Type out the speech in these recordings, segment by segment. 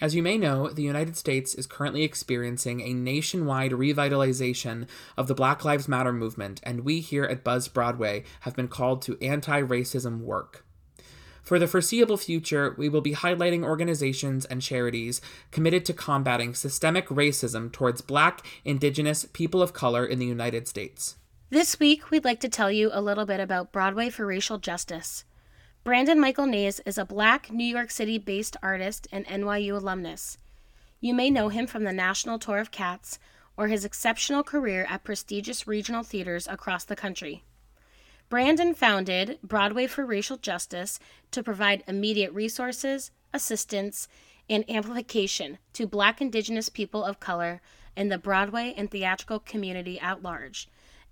As you may know, the United States is currently experiencing a nationwide revitalization of the Black Lives Matter movement, and we here at Buzz Broadway have been called to anti racism work. For the foreseeable future, we will be highlighting organizations and charities committed to combating systemic racism towards Black, Indigenous, people of color in the United States. This week, we'd like to tell you a little bit about Broadway for Racial Justice. Brandon Michael Nase is a black New York City based artist and NYU alumnus. You may know him from the National Tour of Cats or his exceptional career at prestigious regional theaters across the country. Brandon founded Broadway for Racial Justice to provide immediate resources, assistance, and amplification to Black, Indigenous people of color in the Broadway and theatrical community at large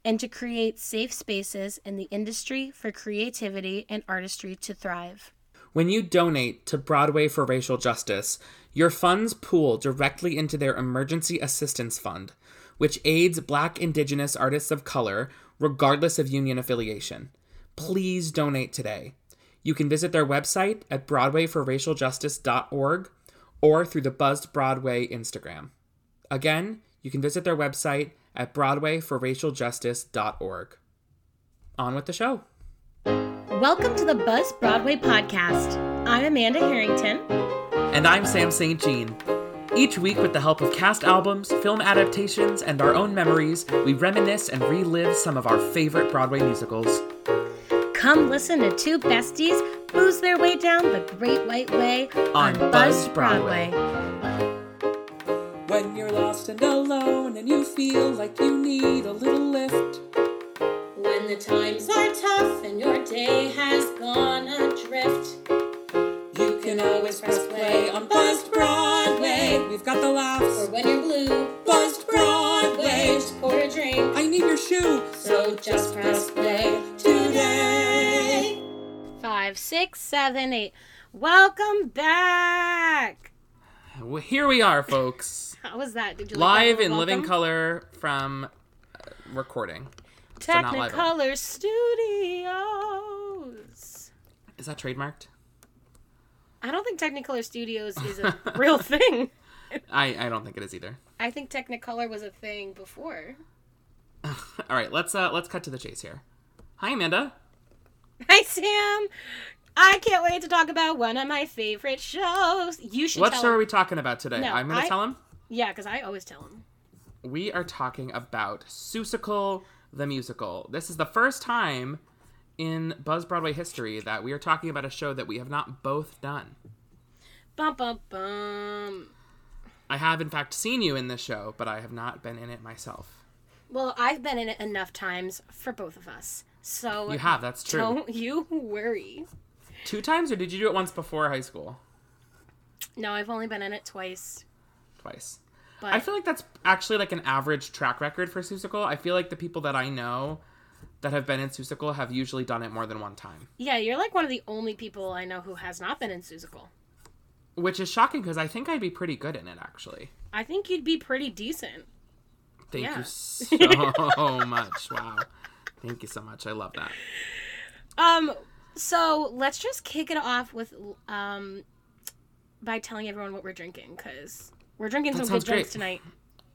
and to create safe spaces in the industry for creativity and artistry to thrive. When you donate to Broadway for Racial Justice, your funds pool directly into their Emergency Assistance Fund, which aids Black, Indigenous artists of color regardless of union affiliation. Please donate today. You can visit their website at BroadwayForRacialJustice.org or through the Buzzed Broadway Instagram. Again, you can visit their website at BroadwayForRacialJustice.org. On with the show. Welcome to the Buzz Broadway podcast. I'm Amanda Harrington. And I'm Sam St. Jean. Each week, with the help of cast albums, film adaptations, and our own memories, we reminisce and relive some of our favorite Broadway musicals. Come listen to two besties booze their way down the Great White Way on, On Buzz Buzzed Broadway. When you're lost and alone and you feel like you need a little lift. When the times are tough and your day has gone adrift, You can always press play on Buzzed Broadway. We've got the or laughs. when you're blue, Buzzed Broadway. just pour a drink. I need your shoe. So just press play today. Five, six, seven, eight. Welcome back. Well, Here we are, folks. How was that? Did you like Live that in living color from uh, recording. So. Technicolor Studios. Is that trademarked? I don't think Technicolor Studios is a real thing. I, I don't think it is either. I think Technicolor was a thing before. All right, let's uh let's cut to the chase here. Hi, Amanda. Hi, Sam. I can't wait to talk about one of my favorite shows. You should What show are we talking about today? No, I'm gonna I- tell him. Yeah, because I always tell him. We are talking about Seussical the musical. This is the first time in Buzz Broadway history that we are talking about a show that we have not both done. Bum bum bum. I have in fact seen you in this show, but I have not been in it myself. Well, I've been in it enough times for both of us. So You have, that's true. Don't you worry. Two times, or did you do it once before high school? No, I've only been in it twice. Twice. But I feel like that's actually like an average track record for Seussical. I feel like the people that I know that have been in Seussical have usually done it more than one time, yeah, you're like one of the only people I know who has not been in Seussical. which is shocking because I think I'd be pretty good in it actually. I think you'd be pretty decent. Thank Yeah. you so much. Wow. Thank you so much. I love that. Um, so let's just kick it off with um by telling everyone what we're drinking because we're drinking That some good drinks tonight.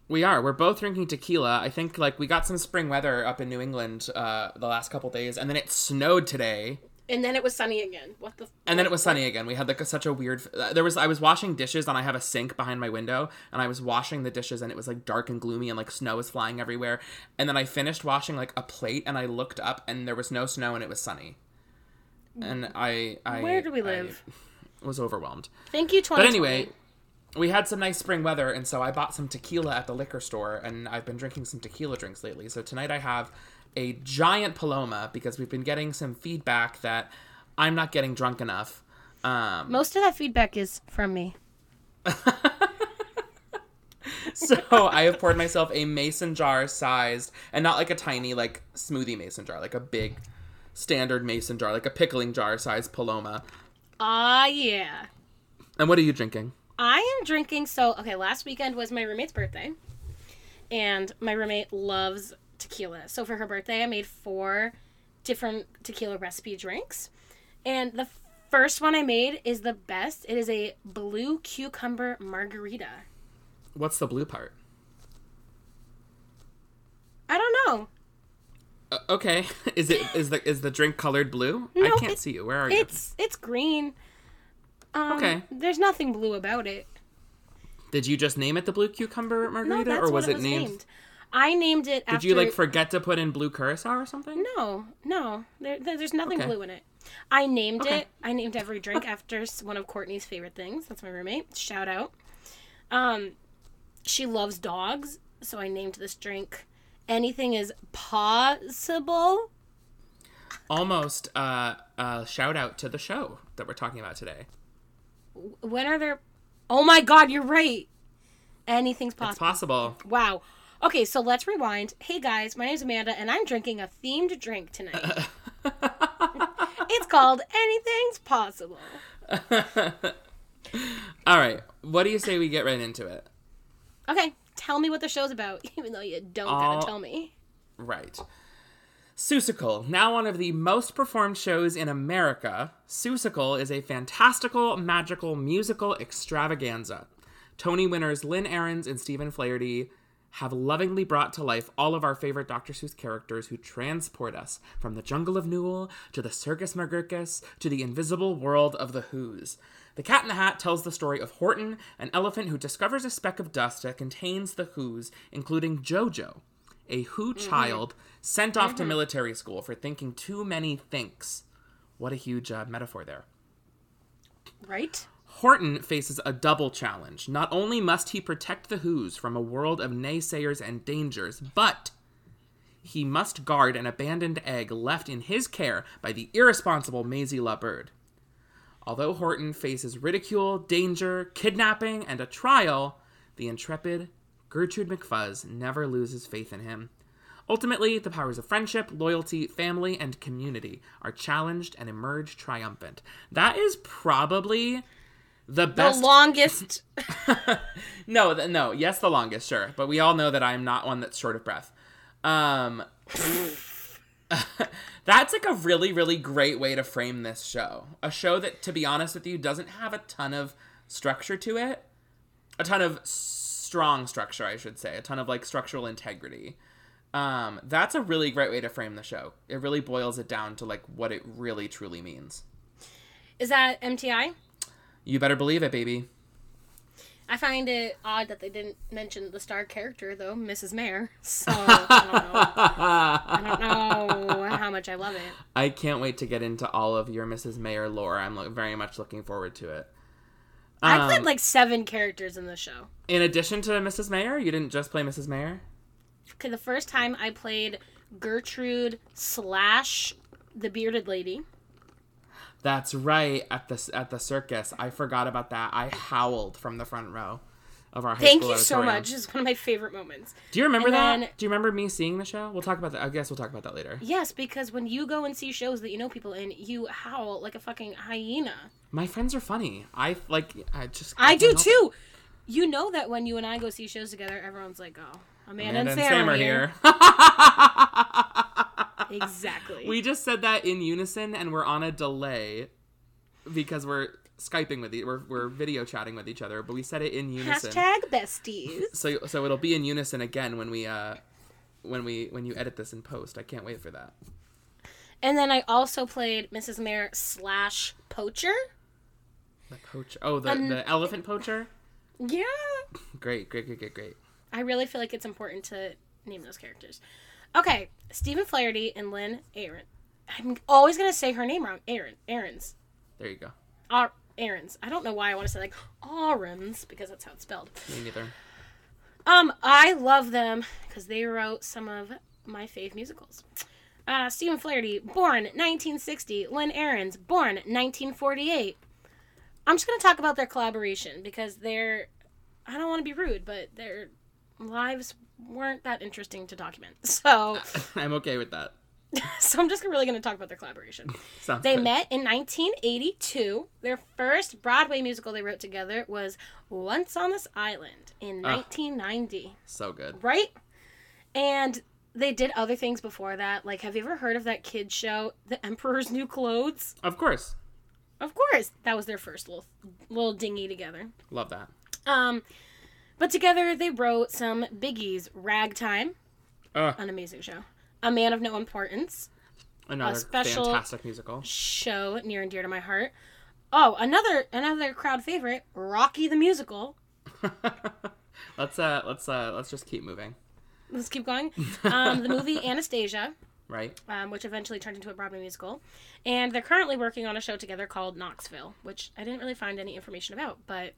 We are. We're both drinking tequila. I think like we got some spring weather up in New England uh, the last couple days, and then it snowed today. And then it was sunny again. What the? And then it was sunny again. We had like a, such a weird. Uh, there was I was washing dishes and I have a sink behind my window and I was washing the dishes and it was like dark and gloomy and like snow was flying everywhere. And then I finished washing like a plate and I looked up and there was no snow and it was sunny. And I, I Where do we live? I was overwhelmed. Thank you, But anyway, we had some nice spring weather, and so I bought some tequila at the liquor store, and I've been drinking some tequila drinks lately. So tonight I have a giant Paloma because we've been getting some feedback that I'm not getting drunk enough. Um, most of that feedback is from me. so I have poured myself a mason jar sized, and not like a tiny like smoothie mason jar, like a big standard mason jar, like a pickling jar sized Paloma. Ah, yeah. And what are you drinking? I am drinking. So, okay, last weekend was my roommate's birthday, and my roommate loves tequila. So, for her birthday, I made four different tequila recipe drinks. And the first one I made is the best. It is a blue cucumber margarita. What's the blue part? I don't know. Uh, okay, is it is the is the drink colored blue? No, I can't it- see you. Where are you? It's it's green. Um, Okay. There's nothing blue about it. Did you just name it the blue cucumber No, margarita, that's or was what it, named? named. I named it Did after. you like forget to put in blue curacao or something? No, no. There, there- there's nothing Okay. blue in it. I named Okay. it. I named every drink after one of Courtney's favorite things. That's my roommate. Shout out. Um, she loves dogs, so I named this drink. Anything is possible. Almost uh, uh, shout out to the show that we're talking about today. When are there? Oh my God, you're right. Anything's It's possible. possible. Wow. Okay, so let's rewind. Hey guys, my name's Amanda, and I'm drinking a themed drink tonight. it's called Anything's Possible. All right, what do you say we get right into it? Okay, tell me what the show's about, even though you don't All- gotta tell me. Right. Seussical, now one of the most performed shows in America, Seussical is a fantastical, magical musical extravaganza. Tony winners Lynn Ahrens and Stephen Flaherty have lovingly brought to life all of our favorite Dr. Seuss characters who transport us from the jungle of Nool to the Circus McGurkus to the invisible world of the Who's. The Cat in the Hat tells the story of Horton, an elephant who discovers a speck of dust that contains the Who's, including Jojo, a Who mm-hmm. child sent off to military school for thinking too many thinks. What a huge uh, metaphor there. Right? Horton faces a double challenge. Not only must he protect the Who's from a world of naysayers and dangers, but he must guard an abandoned egg left in his care by the irresponsible Mayzie LaBird. Although Horton faces ridicule, danger, kidnapping, and a trial, the intrepid Gertrude McFuzz never loses faith in him. Ultimately, the powers of friendship, loyalty, family, and community are challenged and emerge triumphant. That is probably the best. The longest. no, no, yes, the longest, sure, but we all know that I'm not one that's short of breath. Um, that's like a really, really great way to frame this show. A show that, to be honest with you, doesn't have a ton of structure to it, a ton of strong structure, I should say, a ton of like structural integrity. Um, that's a really great way to frame the show. It really boils it down to like what it really truly means. Is that MTI? You better believe it, baby. I find it odd that they didn't mention the star character, though, Mrs. Mayor. So, I don't know. I don't know how much I love it. I can't wait to get into all of your Mrs. Mayor lore. I'm lo- very much looking forward to it. I played Um, like seven characters in the show. In addition to Mrs. Mayor, you didn't just play Mrs. Mayor? The first time I played Gertrude slash the bearded lady. That's right. At the at the circus, I forgot about that. I howled from the front row of our high Thank school you so auditorium. much. It's one of my favorite moments. Do you remember And that? then- Do you remember me seeing the show? We'll talk about that. I guess we'll talk about that later. Yes, because when you go and see shows that you know people in, you howl like a fucking hyena. My friends are funny. I like. I just. I do can't it. too. You know that when you and I go see shows together, everyone's like, "Oh, Amanda, Amanda and Sam, Sam are here." here. exactly. we just said that in unison, and we're on a delay because we're skyping with you. We're we're video chatting with each other, but we said it in unison. Hashtag besties. So so it'll be in unison again when we uh when we when you edit this in post. I can't wait for that. And then I also played Mrs. Mayor slash Poacher. The poacher. Oh, the the elephant poacher. Yeah. Great, great, great, great, great. I really feel like it's important to name those characters. Okay, Stephen Flaherty and Lynn Aaron. I'm always gonna say her name wrong. Aaron. Aaron's. There you go. Ar- Aaron's. I don't know why I want to say like Aaron's because that's how it's spelled. Me neither. Um, I love them because they wrote some of my fave musicals. Uh, Stephen Flaherty, born 1960. Lynn Ahrens, born 1948. I'm just gonna talk about their collaboration because they're. I don't want to be rude, but their lives weren't that interesting to document. So, I'm okay with that. so I'm just really gonna talk about their collaboration. Sounds They good. met in 1982. Their first Broadway musical they wrote together was Once on This Island in 1990 So good. right? And they did other things before that. Like, have you ever heard of that kid show, The Emperor's New Clothes? Of course. Of course, that was their first little little dingy together. Love that. Um, but together they wrote some biggies: Ragtime, Uh, an amazing show, A Man of No Importance, another special- fantastic musical. show near and dear to my heart. Oh, another another crowd favorite, Rocky the Musical. Let's uh let's uh let's just keep moving. Let's keep going. Um, the movie Anastasia. Right? um, which eventually turned into a Broadway musical. And they're currently working on a show together called Knoxville, which I didn't really find any information about, but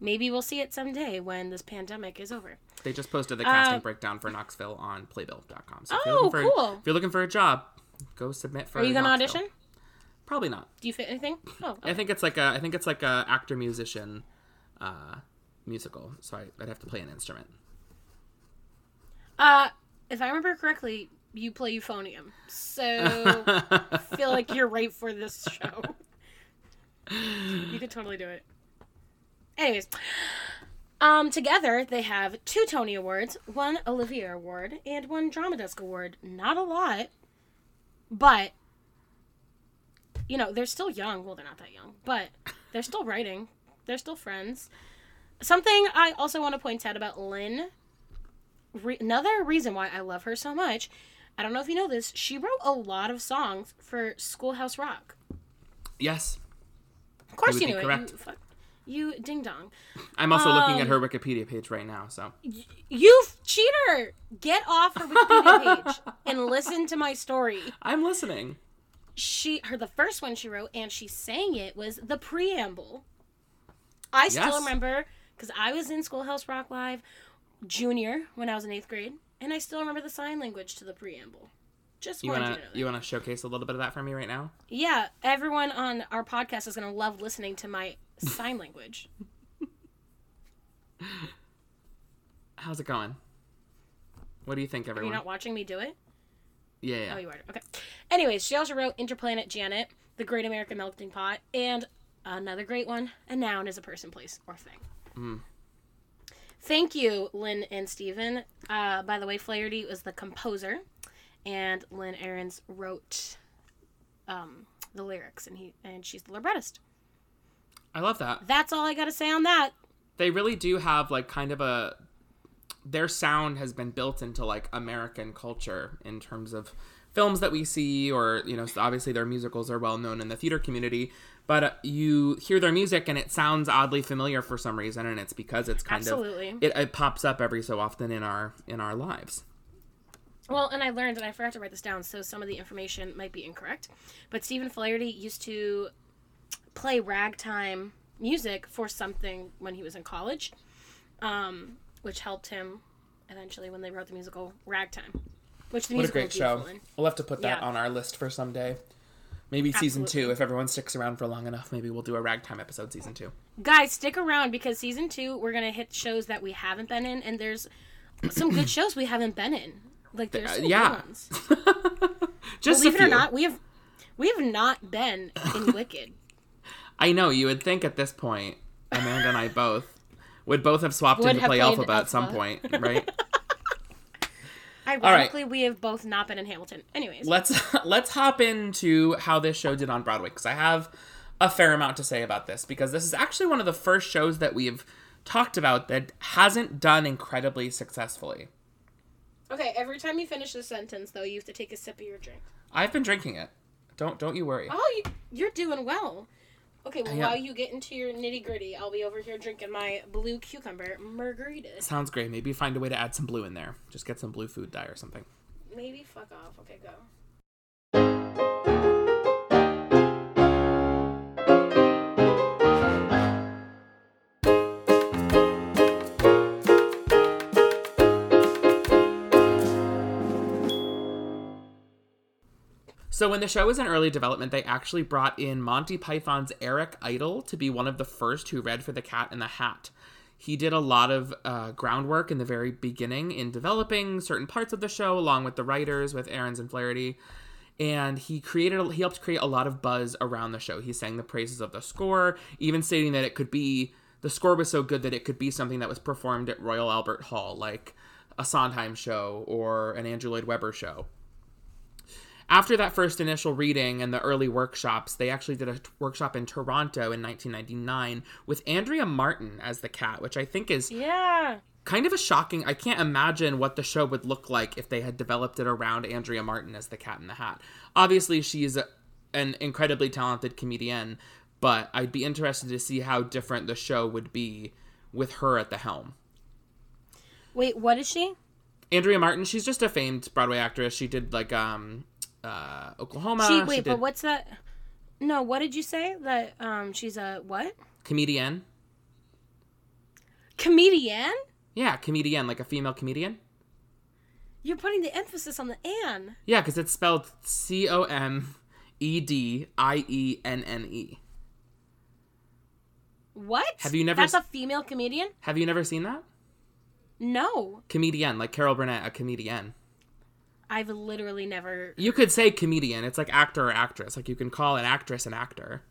maybe we'll see it someday when this pandemic is over. They just posted the casting breakdown for Knoxville on playbill.com. So if you're Uh, Oh, looking for cool. if you're looking for a job, go submit for Are you going to audition? Probably not. Do you fit anything? Oh, I think it's like a I think it's like a actor musician uh musical. So I, I'd have to play an instrument. uh, if I remember correctly, you play euphonium, so I feel like you're right for this show. you could totally do it. Anyways, um, together they have two Tony Awards, one Olivier Award, and one Drama Desk Award. Not a lot, but you know they're still young. Well, they're not that young, but they're still writing. They're still friends. Something I also want to point out about Lynn. Re- another reason why I love her so much. I don't know if you know this. She wrote a lot of songs for Schoolhouse Rock. Yes. Of course you knew it. You, fuck, you ding dong. I'm also looking at Um, her Wikipedia page right now, so You cheater! Get off her Wikipedia page and listen to my story. I'm listening. She, her, the first one she wrote, and she sang it was the preamble. I still remember because I was in Schoolhouse Rock Live junior when I was in eighth grade, and I still remember the sign language to the preamble. Just You wanna you to know that. you wanna showcase a little bit of that for me right now? Yeah, everyone on our podcast is gonna love listening to my sign language. How's it going? What do you think, Are everyone? you not watching me do it? yeah, yeah. Oh, you are. Okay. Anyways, she also wrote Interplanet Janet, The Great American Melting Pot, and another great one, A Noun is a Person, Place, or Thing. Thank you, Lynn and Stephen. Uh, by the way, Flaherty was the composer, and Lynn Ahrens wrote um, the lyrics, and he and she's the librettist. I love that. That's all I got to say on that. They really do have like kind of a their sound has been built into like American culture in terms of films that we see or you know obviously their musicals are well known in the theater community but uh, you hear their music and it sounds oddly familiar for some reason and it's because it's kind Absolutely. of it, it pops up every so often in our in our lives Well, and I learned, and I forgot to write this down, so some of the information might be incorrect. But Stephen Flaherty used to play ragtime music for something when he was in college, um, which helped him eventually when they wrote the musical Ragtime. Which the what a great show in. we'll have to put that Yeah. on our list for someday maybe season two if everyone sticks around for long enough maybe we'll do a ragtime episode season two Guys, stick around because season two we're gonna hit shows that we haven't been in, and there's some good shows we haven't been in. Like there's Uh, some yeah. ones. just Believe it or not, we have we have not been in Wicked. I know you would think at this point, Amanda and I both would both have swapped Would into have play Elphaba at some point, right? Ironically, we have both not been in Hamilton. Anyways, let's let's hop into how this show did on Broadway because I have a fair amount to say about this because this is actually one of the first shows that we've talked about that hasn't done incredibly successfully. Okay, every time you finish a sentence, though, you have to take a sip of your drink. I've been drinking it. Don't don't you worry. Oh, you, you're doing well. Okay, well, while you get into your nitty gritty, I'll be over here drinking my blue cucumber margarita. Sounds great. Maybe find a way to add some blue in there. Just get some blue food dye or something. Maybe fuck off. Okay, go. So when the show was in early development, they actually brought in Monty Python's Eric Idle to be one of the first who read for The Cat in the Hat. He did a lot of uh, groundwork in the very beginning in developing certain parts of the show, along with the writers, with Aarons and Flaherty. And he created, he helped create a lot of buzz around the show. He sang the praises of the score, even stating that it could be the score was so good that it could be something that was performed at Royal Albert Hall, like a Sondheim show or an Andrew Lloyd Webber show after that first initial reading and the early workshops, they actually did a t- workshop in Toronto in 1999 with Andrea Martin as the cat, which I think is Yeah. kind of a shocking. I can't imagine what the show would look like if they had developed it around Andrea Martin as the cat in the hat. Obviously, she's a, an incredibly talented comedian, but I'd be interested to see how different the show would be with her at the helm. Wait, what is she? Andrea Martin, she's just a famed Broadway actress. She did like um uh Oklahoma. she she wait, did but what's that? No, what did you say? That um, she's a what? comedian. Comedian? Yeah, comedian, like a female comedian. You're putting the emphasis on the "an." Yeah, because it's spelled C O M E D I E N N E. What? Have you never That's a female comedian? Have you never seen that? No, Comedian, like Carol Burnett, a comedian. I've literally never. You could say comedian. It's like actor or actress. Like you can call an actress an actor.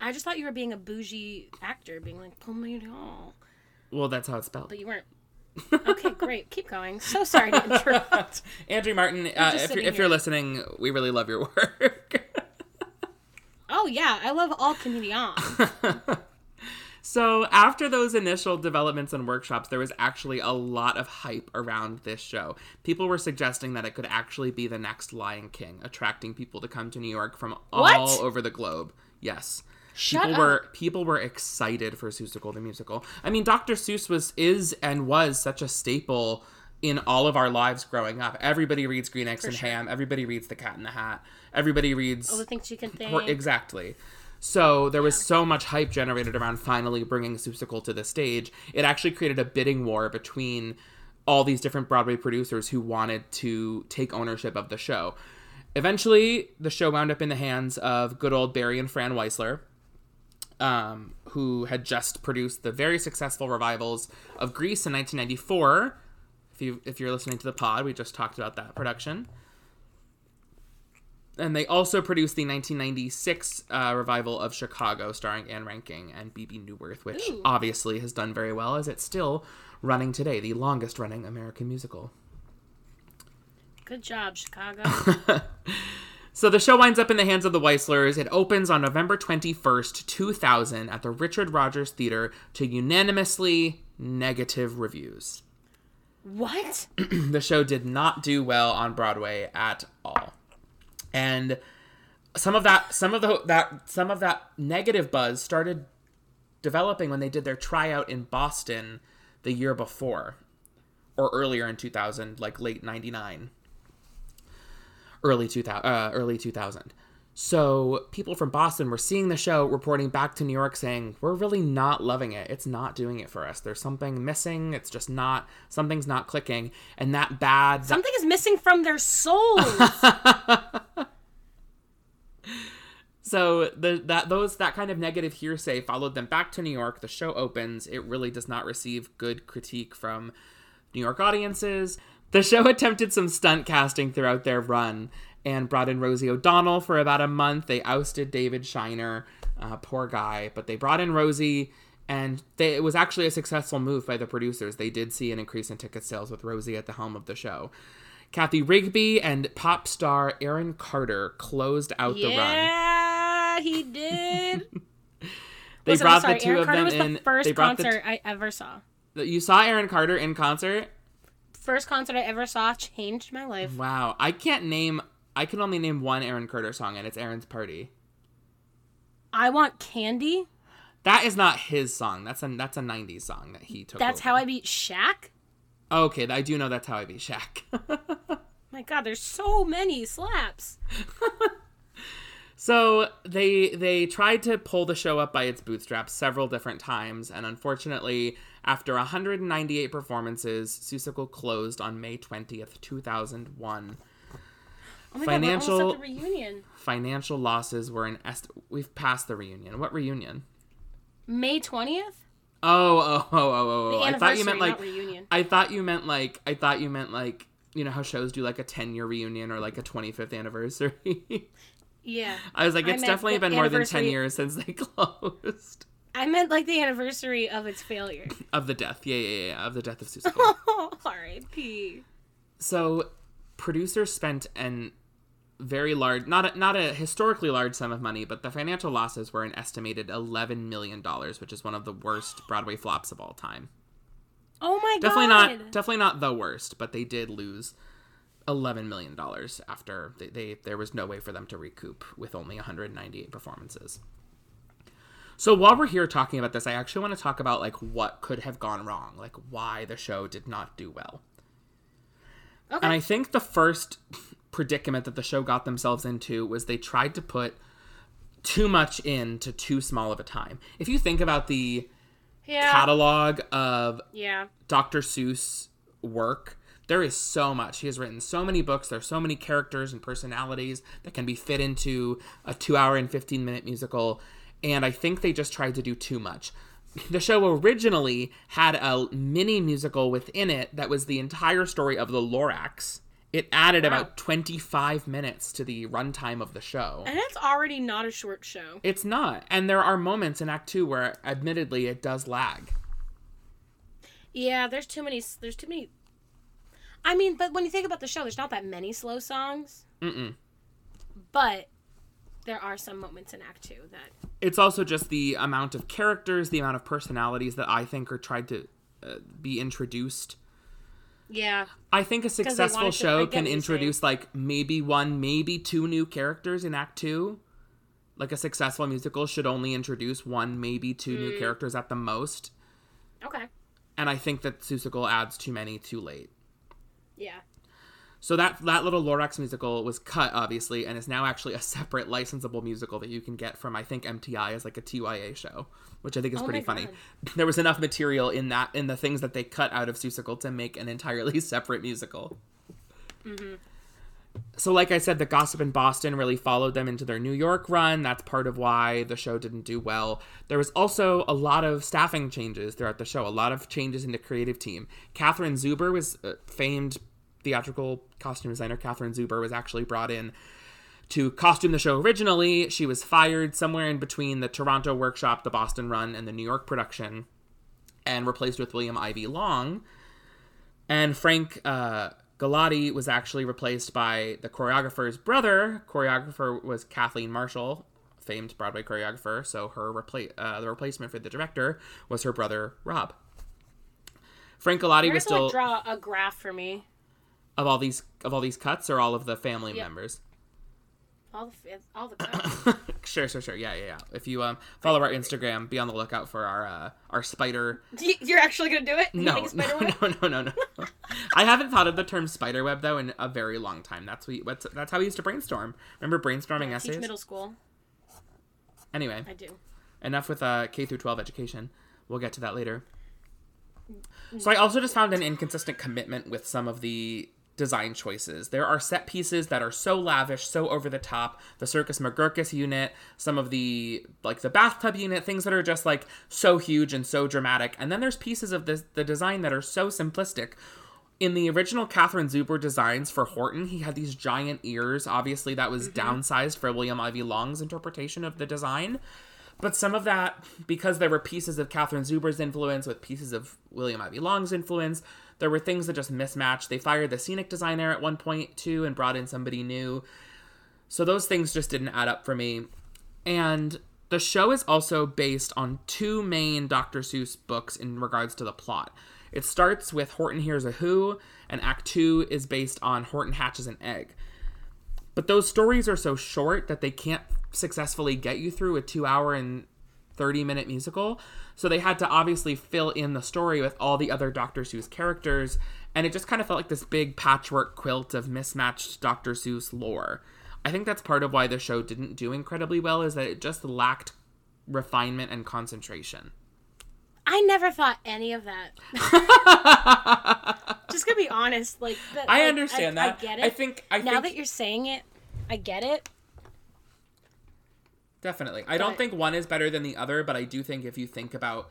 I just thought you were being a bougie actor, being like comedian, Well, that's how it's spelled. but you weren't. Okay, great. Keep going. So sorry to interrupt. Andrew Martin, uh, if, you're, if you're listening, we really love your work. Oh yeah, I love all comedians. So, after those initial developments and workshops, there was actually a lot of hype around this show. People were suggesting that it could actually be the next Lion King, attracting people to come to New York from What? all over the globe. Yes. Shut people were people were excited for Seussical the musical. I mean, Dr. Seuss was is and was such a staple in all of our lives growing up. Everybody reads Green Eggs and Ham. Everybody reads The Cat in the Hat. Everybody reads All the things you can think. Exactly. So there was so much hype generated around finally bringing Seussical to the stage. It actually created a bidding war between all these different Broadway producers who wanted to take ownership of the show. Eventually, the show wound up in the hands of good old Barry and Fran Weissler, um, who had just produced the very successful revivals of Grease in 1994. If you if you're listening to the pod, we just talked about that production and they also produced the 1996 uh, revival of Chicago, starring Ann Reinking and Bebe Neuwirth, which Ooh. obviously has done very well, as it's still running today, the longest-running American musical. Good job, Chicago. So the show winds up in the hands of the Weisslers. It opens on November 21st, 2000, at the Richard Rodgers Theater to unanimously negative reviews. what? the show did not do well on Broadway at all. And some of that some of the that some of that negative buzz started developing when they did their tryout in Boston the year before or earlier in 2000 like late 99 early 2000 uh, early 2000 so people from Boston were seeing the show reporting back to New York saying we're really not loving it it's not doing it for us there's something missing it's just not something's not clicking and that bad that- Something is missing from their souls. So the that those that kind of negative hearsay followed them back to New York. The show opens. It really does not receive good critique from New York audiences. The show attempted some stunt casting throughout their run and brought in Rosie O'Donnell for about a month. They ousted David Shiner, uh, poor guy, but they brought in Rosie, and they, it was actually a successful move by the producers. They did see an increase in ticket sales with Rosie at the helm of the show. Cathy Rigby and pop star Aaron Carter closed out the run. Yeah, he did. They Listen, brought sorry, the two Aaron of Carter them was in. the first they brought the concert I ever saw. you saw Aaron Carter in concert. First concert I ever saw changed my life. Wow, I can't name. I can only name one Aaron Carter song, and it's Aaron's Party. I want candy. That is not his song. That's a that's a '90s song that he took. That's over. how I beat Shaq. Okay, I do know that's how I beat Shaq. My God, there's so many slaps. So they they tried to pull the show up by its bootstraps several different times, and unfortunately, after 198 performances, Seussical closed on May 20th, 2001. Oh my Financial- God, we're at the reunion. Financial losses were an est- we've passed the reunion. What reunion? May twentieth. Oh, oh, oh, oh, oh! Oh. I thought you meant like reunion. I thought you meant like I thought you meant like you know how shows do like a 10 year reunion or like a 25th anniversary. Yeah. I was like, it's definitely been more than 10 years since they closed. I meant like the anniversary of its failure. Of the death. Yeah, yeah, yeah. Of the death of Seussical. R.I.P. so, producers spent an very large, not a, not a historically large sum of money, but the financial losses were an estimated $11 million, which is one of the worst Broadway flops of all time. Oh my god. Definitely not, definitely not the worst, but they did lose $11 million after they, they there was no way for them to recoup with only 198 performances. So while we're here talking about this, I actually want to talk about like what could have gone wrong, like why the show did not do well. Okay. And I think the first predicament that the show got themselves into was they tried to put too much into too small of a time. If you think about the yeah. catalog of Yeah. Dr. Seuss work, there is so much. He has written so many books. There are so many characters and personalities that can be fit into a two hour and 15 minute musical. And I think they just tried to do too much. The show originally had a mini musical within it that was the entire story of the Lorax. It added about 25 minutes to the runtime of the show. And it's already not a short show. It's not. And there are moments in Act 2 where, admittedly, it does lag. Yeah, there's too many. There's too many. I mean, but when you think about the show, there's not that many slow songs. Mm-mm. But there are some moments in Act Two that. it's also just the amount of characters, the amount of personalities that I think are tried to uh, be introduced. Yeah. I think a successful wanted to- show can introduce like maybe one, maybe two new characters in Act Two. Like a successful musical should only introduce one, maybe two new Mm. characters at the most. Okay. And I think that Seussical adds too many too late. Yeah. So that that little Lorax musical was cut, obviously, and is now actually a separate licensable musical that you can get from I think MTI as like a TYA show, which I think is Oh pretty funny. God. There was enough material in that in the things that they cut out of Seussical to make an entirely separate musical. Mm-hmm. So, like I said, the gossip in Boston really followed them into their New York run. That's part of why the show didn't do well. There was also a lot of staffing changes throughout the show, a lot of changes in the creative team. Catherine Zuber was uh, famed theatrical costume designer. Catherine Zuber was actually brought in to costume the show originally. She was fired somewhere in between the Toronto workshop, the Boston run, and the New York production, and replaced with William Ivey Long. And Frank uh, Galati was actually replaced by the choreographer's brother. Choreographer was Kathleen Marshall, famed Broadway choreographer. So her repla- uh, the replacement for the director was her brother Rob. Frank Galati was still to, like, draw a graph for me. Of all these of all these cuts or all of the family Yep. members. All the all the cuts. Sure, sure, sure. Yeah, yeah, yeah. If you um follow our Instagram, be on the lookout for our uh our spider. You're actually gonna do it? No, no, no, no, no, no. I haven't thought of the term spider web though in a very long time. That's we. What's that's how we used to brainstorm. Remember brainstorming Teach essays? middle school. Anyway, I do. enough with uh K through 12 education. We'll get to that later. So I also just found an inconsistent commitment with some of the design choices. There are set pieces that are so lavish, so over the top. The Circus McGurkus unit, some of the like the bathtub unit, things that are just like so huge and so dramatic. And then there's pieces of this the design that are so simplistic. In the original Catherine Zuber designs for Horton, he had these giant ears. Obviously, that was mm-hmm. downsized for William Ivey Long's interpretation of the design. But some of that, because there were pieces of Catherine Zuber's influence with pieces of William Ivey Long's influence, there were things that just mismatched. They fired the scenic designer at one point too and brought in somebody new. So those things just didn't add up for me. And the show is also based on two main Dr. Seuss books in regards to the plot. It starts with Horton Hears a Who, and Act 2 is based on Horton Hatches an Egg. But those stories are so short that they can't successfully get you through a two hour and 30 minute musical. So they had to obviously fill in the story with all the other Dr. Seuss characters. And it just kind of felt like this big patchwork quilt of mismatched Dr. Seuss lore. I think that's part of why the show didn't do incredibly well, is that it just lacked refinement and concentration. I never thought any of that. Just gonna be honest, like that, I like, understand I, that. I get it. I think- I now think- that you're saying it, I get it. Definitely. I don't think one is better than the other, but I do think if you think about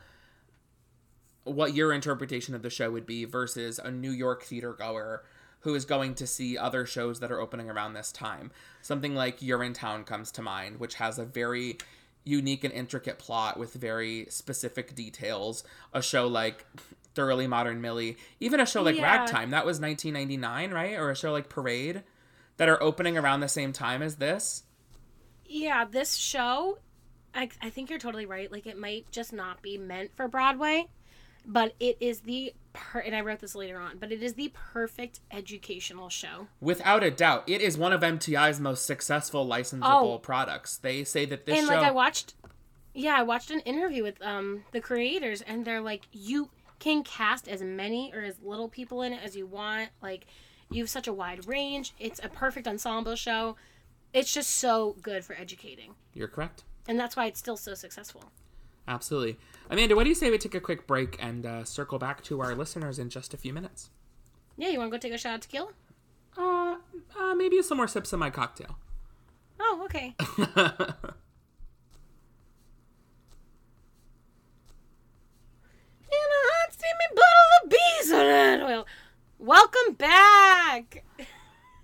what your interpretation of the show would be versus a New York theater goer who is going to see other shows that are opening around this time. Something like Urinetown comes to mind, which has a very unique and intricate plot with very specific details. A show like Thoroughly Modern Millie, even a show like Yeah. Ragtime, that was 1999, right? Or a show like Parade that are opening around the same time as this. Yeah, this show, I I think you're totally right. Like it might just not be meant for Broadway, but it is the per- and I wrote this later on, but it is the perfect educational show. Without a doubt, it is one of MTI's most successful licensable Oh. products. They say that this show and show like I watched, yeah, I watched an interview with um the creators, and they're like, you can cast as many or as little people in it as you want. Like, you have such a wide range. It's a perfect ensemble show. It's just so good for educating, You're correct. and that's why it's still so successful. Absolutely. Amanda, what do you say we take a quick break and uh, circle back to our listeners in just a few minutes? Yeah, you want to go take a shot of tequila? Uh, uh maybe some more sips of my cocktail. Oh, okay. In a hot steamy bottle of bees oil. Welcome back.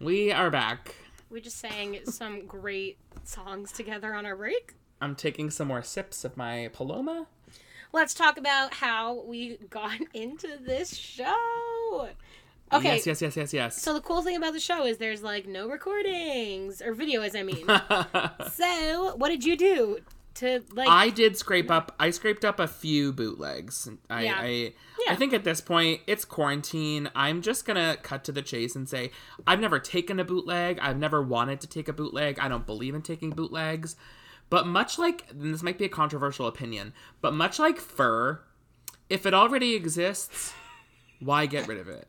we are back. We just sang some great songs together on our break. I'm taking some more sips of my Paloma. Let's talk about how we got into this show. Oh, okay. Yes, yes, yes, yes, yes. So the cool thing about the show is there's like no recordings or video, as I mean. so what did you do to like? I did scrape up. I scraped up a few bootlegs. I, Yeah. I, Yeah. I think at this point it's quarantine. I'm just gonna cut to the chase and say I've never taken a bootleg. I've never wanted to take a bootleg. I don't believe in taking bootlegs. But much like and this might be a controversial opinion, but much like fur, if it already exists, why get rid of it?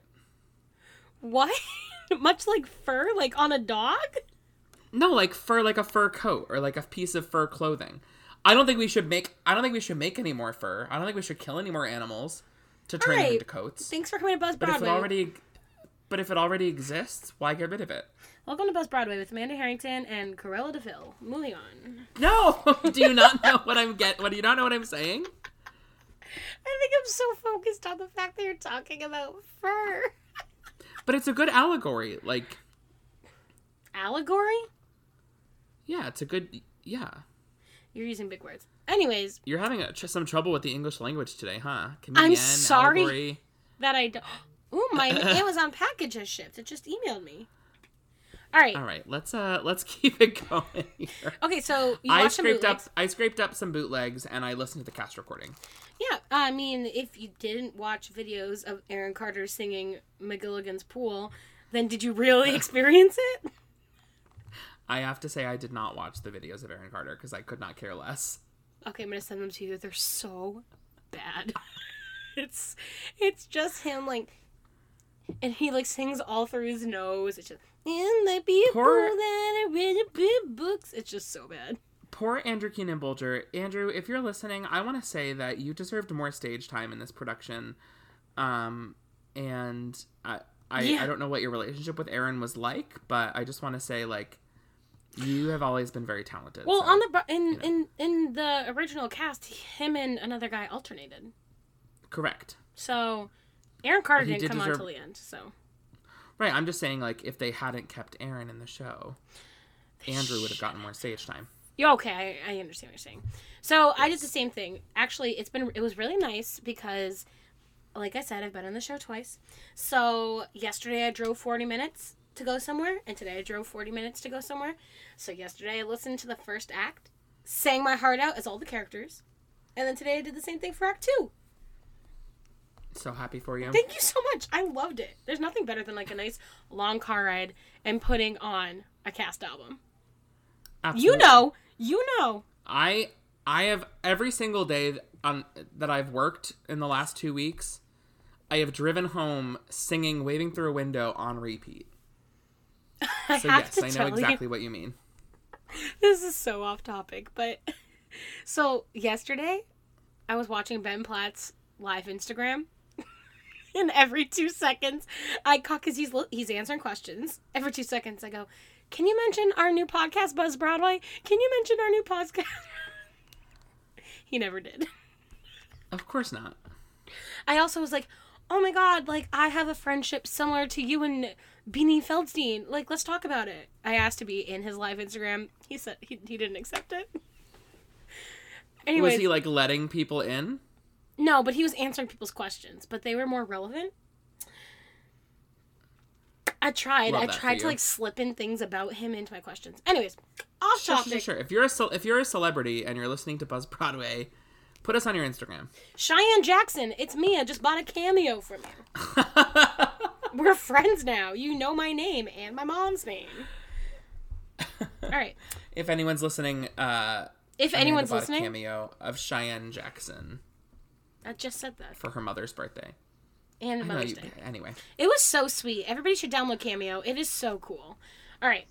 What? Much like fur, like on a dog? No, like fur, like a fur coat or like a piece of fur clothing. I don't think we should make. I don't think we should make any more fur. I don't think we should kill any more animals to turn them into coats. Thanks for coming to Buzz But if it already, but if it already exists, why get rid of it? Welcome to Buzz Broadway with Amanda Harrington and Cruella de Vil. Moving on. No, do you not know what I'm get? What do you not know what I'm saying? I think I'm so focused on the fact that you're talking about fur. But it's a good allegory. Like, Allegory? yeah, it's a good. Yeah, You're using big words. Anyways, you're having a, some trouble with the English language today, huh? I'm sorry. allegory. that I don't. Ooh, my Amazon package has shipped. It just emailed me. All right. All right, let's uh let's keep it going here. Okay, so you I scraped up. I scraped up some bootlegs and I listened to the cast recording. Yeah, I mean, if you didn't watch videos of Aaron Carter singing McElligot's Pool, then did you really experience it? I have to say I did not watch the videos of Aaron Carter because I could not care less. Okay, I'm gonna send them to you. They're so bad. it's it's just him like, and he like sings all through his nose. It's just in the people Poor- that I read a big books. It's just so bad. Poor Andrew Keenan Bolger. Andrew, if you're listening, I want to say that you deserved more stage time in this production. Um, and I, I, Yeah. I don't know what your relationship with Aaron was like, but I just want to say, like, you have always been very talented. Well, so- on the in in in the original cast, him and another guy alternated. correct. So Aaron Carter didn't did come on deserve- till the end. So Right, I'm just saying, like, if they hadn't kept Aaron in the show, Andrew would have gotten more stage time. Yeah, okay, I, I understand what you're saying. So I did the same thing. Actually, it's been it was really nice because, like I said, I've been on the show twice. So yesterday I drove 40 minutes to go somewhere, and today I drove 40 minutes to go somewhere. So yesterday I listened to the first act. sang my heart out as all the characters. And then today I did the same thing for Act Two. So happy for you. Thank you so much. I loved it. There's nothing better than like a nice long car ride and putting on a cast album. Absolutely. You know, you know. I I have every single day on that I've worked in the last two weeks. I have driven home singing "Waving Through a Window" on repeat. I So have yes, to I know exactly you, what you mean. this is so off topic, but so yesterday I was watching Ben Platt's live Instagram. and every two seconds, I caught because he's he's answering questions. Every two seconds, I go, "Can you mention our new podcast, Buzz Broadway? Can you mention our new podcast?" he never did. Of course not. I also was like, "Oh my god, like I have a friendship similar to you and Beanie Feldstein. Like, let's talk about it." I asked to be in his live Instagram. He said he, he didn't accept it. Anyways, Was he like letting people in? no, but he was answering people's questions, but they were more relevant. I tried. Love I tried to like slip in things about him into my questions. Anyways, off Sure, topic. sure, sure. If you're a if you're a celebrity and you're listening to Buzz Broadway, put us on your Instagram. Cheyenne Jackson, it's me. I just bought a cameo from you. We're friends now. You know my name and my mom's name. All right. If anyone's listening, uh, If Amanda anyone's listening, cameo of Cheyenne Jackson I just said that. for her mother's birthday. And Mother's Day. anyway. It was so sweet. Everybody should download Cameo. It is so cool. All right.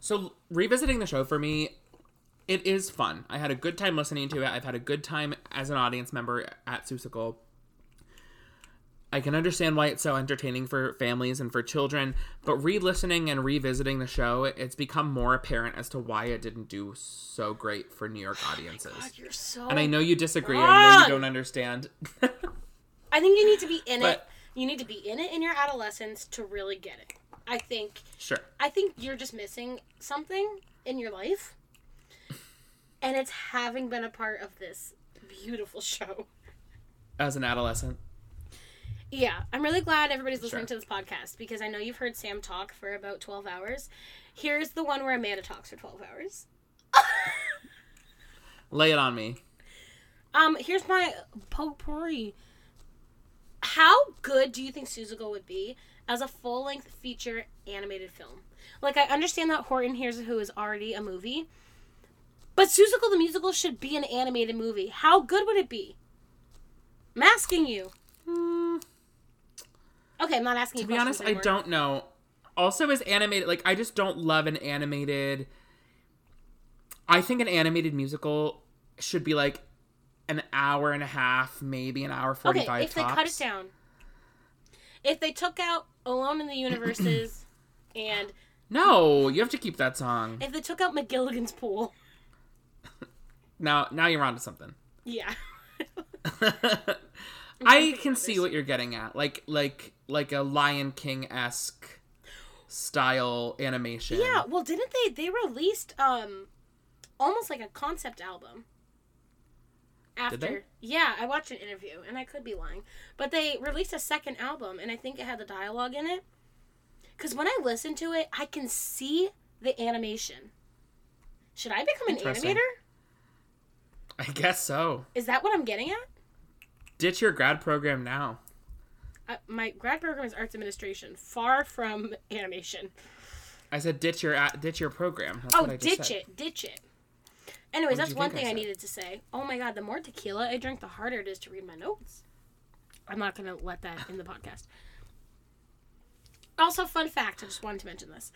So revisiting the show for me, it is fun. I had a good time listening to it. I've had a good time as an audience member at Seussical. I can understand why it's so entertaining for families and for children, but re-listening and revisiting the show, it's become more apparent as to why it didn't do so great for New York oh audiences. God, you're so. and I know you disagree. I know you don't understand. I think you need to be in it. You need to be in it in your adolescence to really get it. I think. sure. I think you're just missing something in your life, and it's having been a part of this beautiful show. As an adolescent. Yeah, I'm really glad everybody's listening Sure. to this podcast because I know you've heard Sam talk for about 12 hours. Here's the one where Amanda talks for 12 hours. Lay it on me. Um, here's my potpourri. How good do you think Seussical would be as a full length feature animated film? Like, I understand that Horton Hears a Who is already a movie, but Seussical the musical should be an animated movie. How good would it be? I'm asking you. Okay, I'm not asking. To be honest, I don't know. Also, as animated, like I just don't love an animated. I think an animated musical should be like an hour and a half, maybe an hour forty-five. Okay, if they cut it down, if they took out Alone in the Universes, and No, you have to keep that song. if they took out McElligot's Pool, Now, now you're onto something. yeah. I can see what you're getting at, like like like a Lion King esque style animation. Yeah, well, didn't they? They released um, almost like a concept album. After, yeah, I watched an interview, and I could be lying, but they released a second album, and I think it had the dialogue in it. Because when I listen to it, I can see the animation. Should I become an animator? I guess so. Is that what I'm getting at? Ditch your grad program now. Uh, my grad program is arts administration, far from animation. I said ditch your a- ditch your program. That's Oh, what I just ditch said. it, ditch it. Anyways, that's one think I thing I, needed to say. Oh my god, the more tequila I drink, the harder it is to read my notes. I'm not gonna let that in the podcast. Also, fun fact, I just wanted to mention this.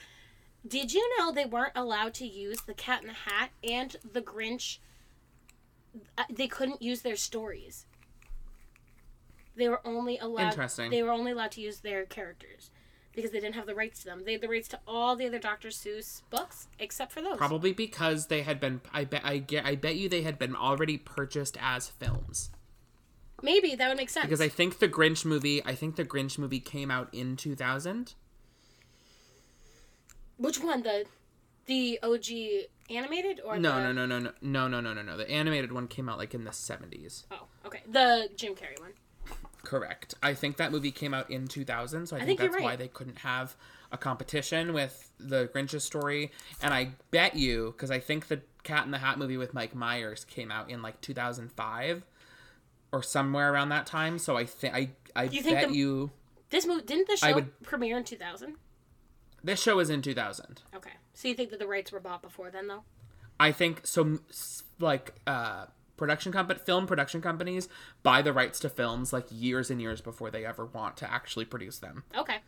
Did you know they weren't allowed to use the Cat in the Hat and the Grinch? uh, They couldn't use their stories. They were only allowed. Interesting. They were only allowed to use their characters because they didn't have the rights to them. They had the rights to all the other Dr. Seuss books except for those. Probably because they had been. I bet. I get. I bet you they had been already purchased as films. Maybe that would make sense. Because I think the Grinch movie. I think the Grinch movie came out in 2000. Which one? The the OG animated or No, the... no, no, no, no, no, no, no, no, no. The animated one came out like in the 70s. Oh, okay. The Jim Carrey one. Correct. I think that movie came out in 2000, so I, I think, think that's why they couldn't have a competition with the Grinch's story. And I bet you, because I think the Cat in the Hat movie with Mike Myers came out in like 2005 or somewhere around that time. So I think I I You think bet the- you This movie didn't the show would- premiere in 2000? this show was in 2000. Okay. So you think that the rights were bought before then, though? I think so. Like uh, production company, film production companies buy the rights to films like years and years before they ever want to actually produce them. Okay.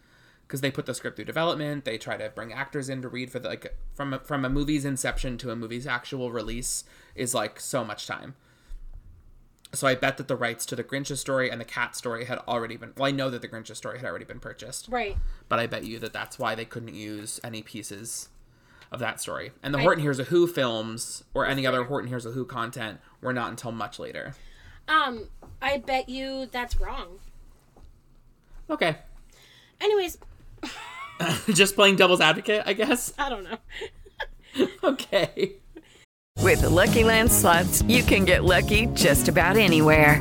because they put the script through development. They try to bring actors in to read for the like from a, from a movie's inception to a movie's actual release is like so much time. So I bet that the rights to the Grinch's story and the Cat story had already been. Well, I know that the Grinch's story had already been purchased, Right. but I bet you that that's why they couldn't use any pieces of that story. And the I- Horton Hears a Who films or any other Horton Hears a Who content were not until much later. Um, I bet you that's wrong. Okay, Anyways, just playing devil's advocate, I guess. I don't know. okay. With the Lucky Land slots, you can get lucky just about anywhere.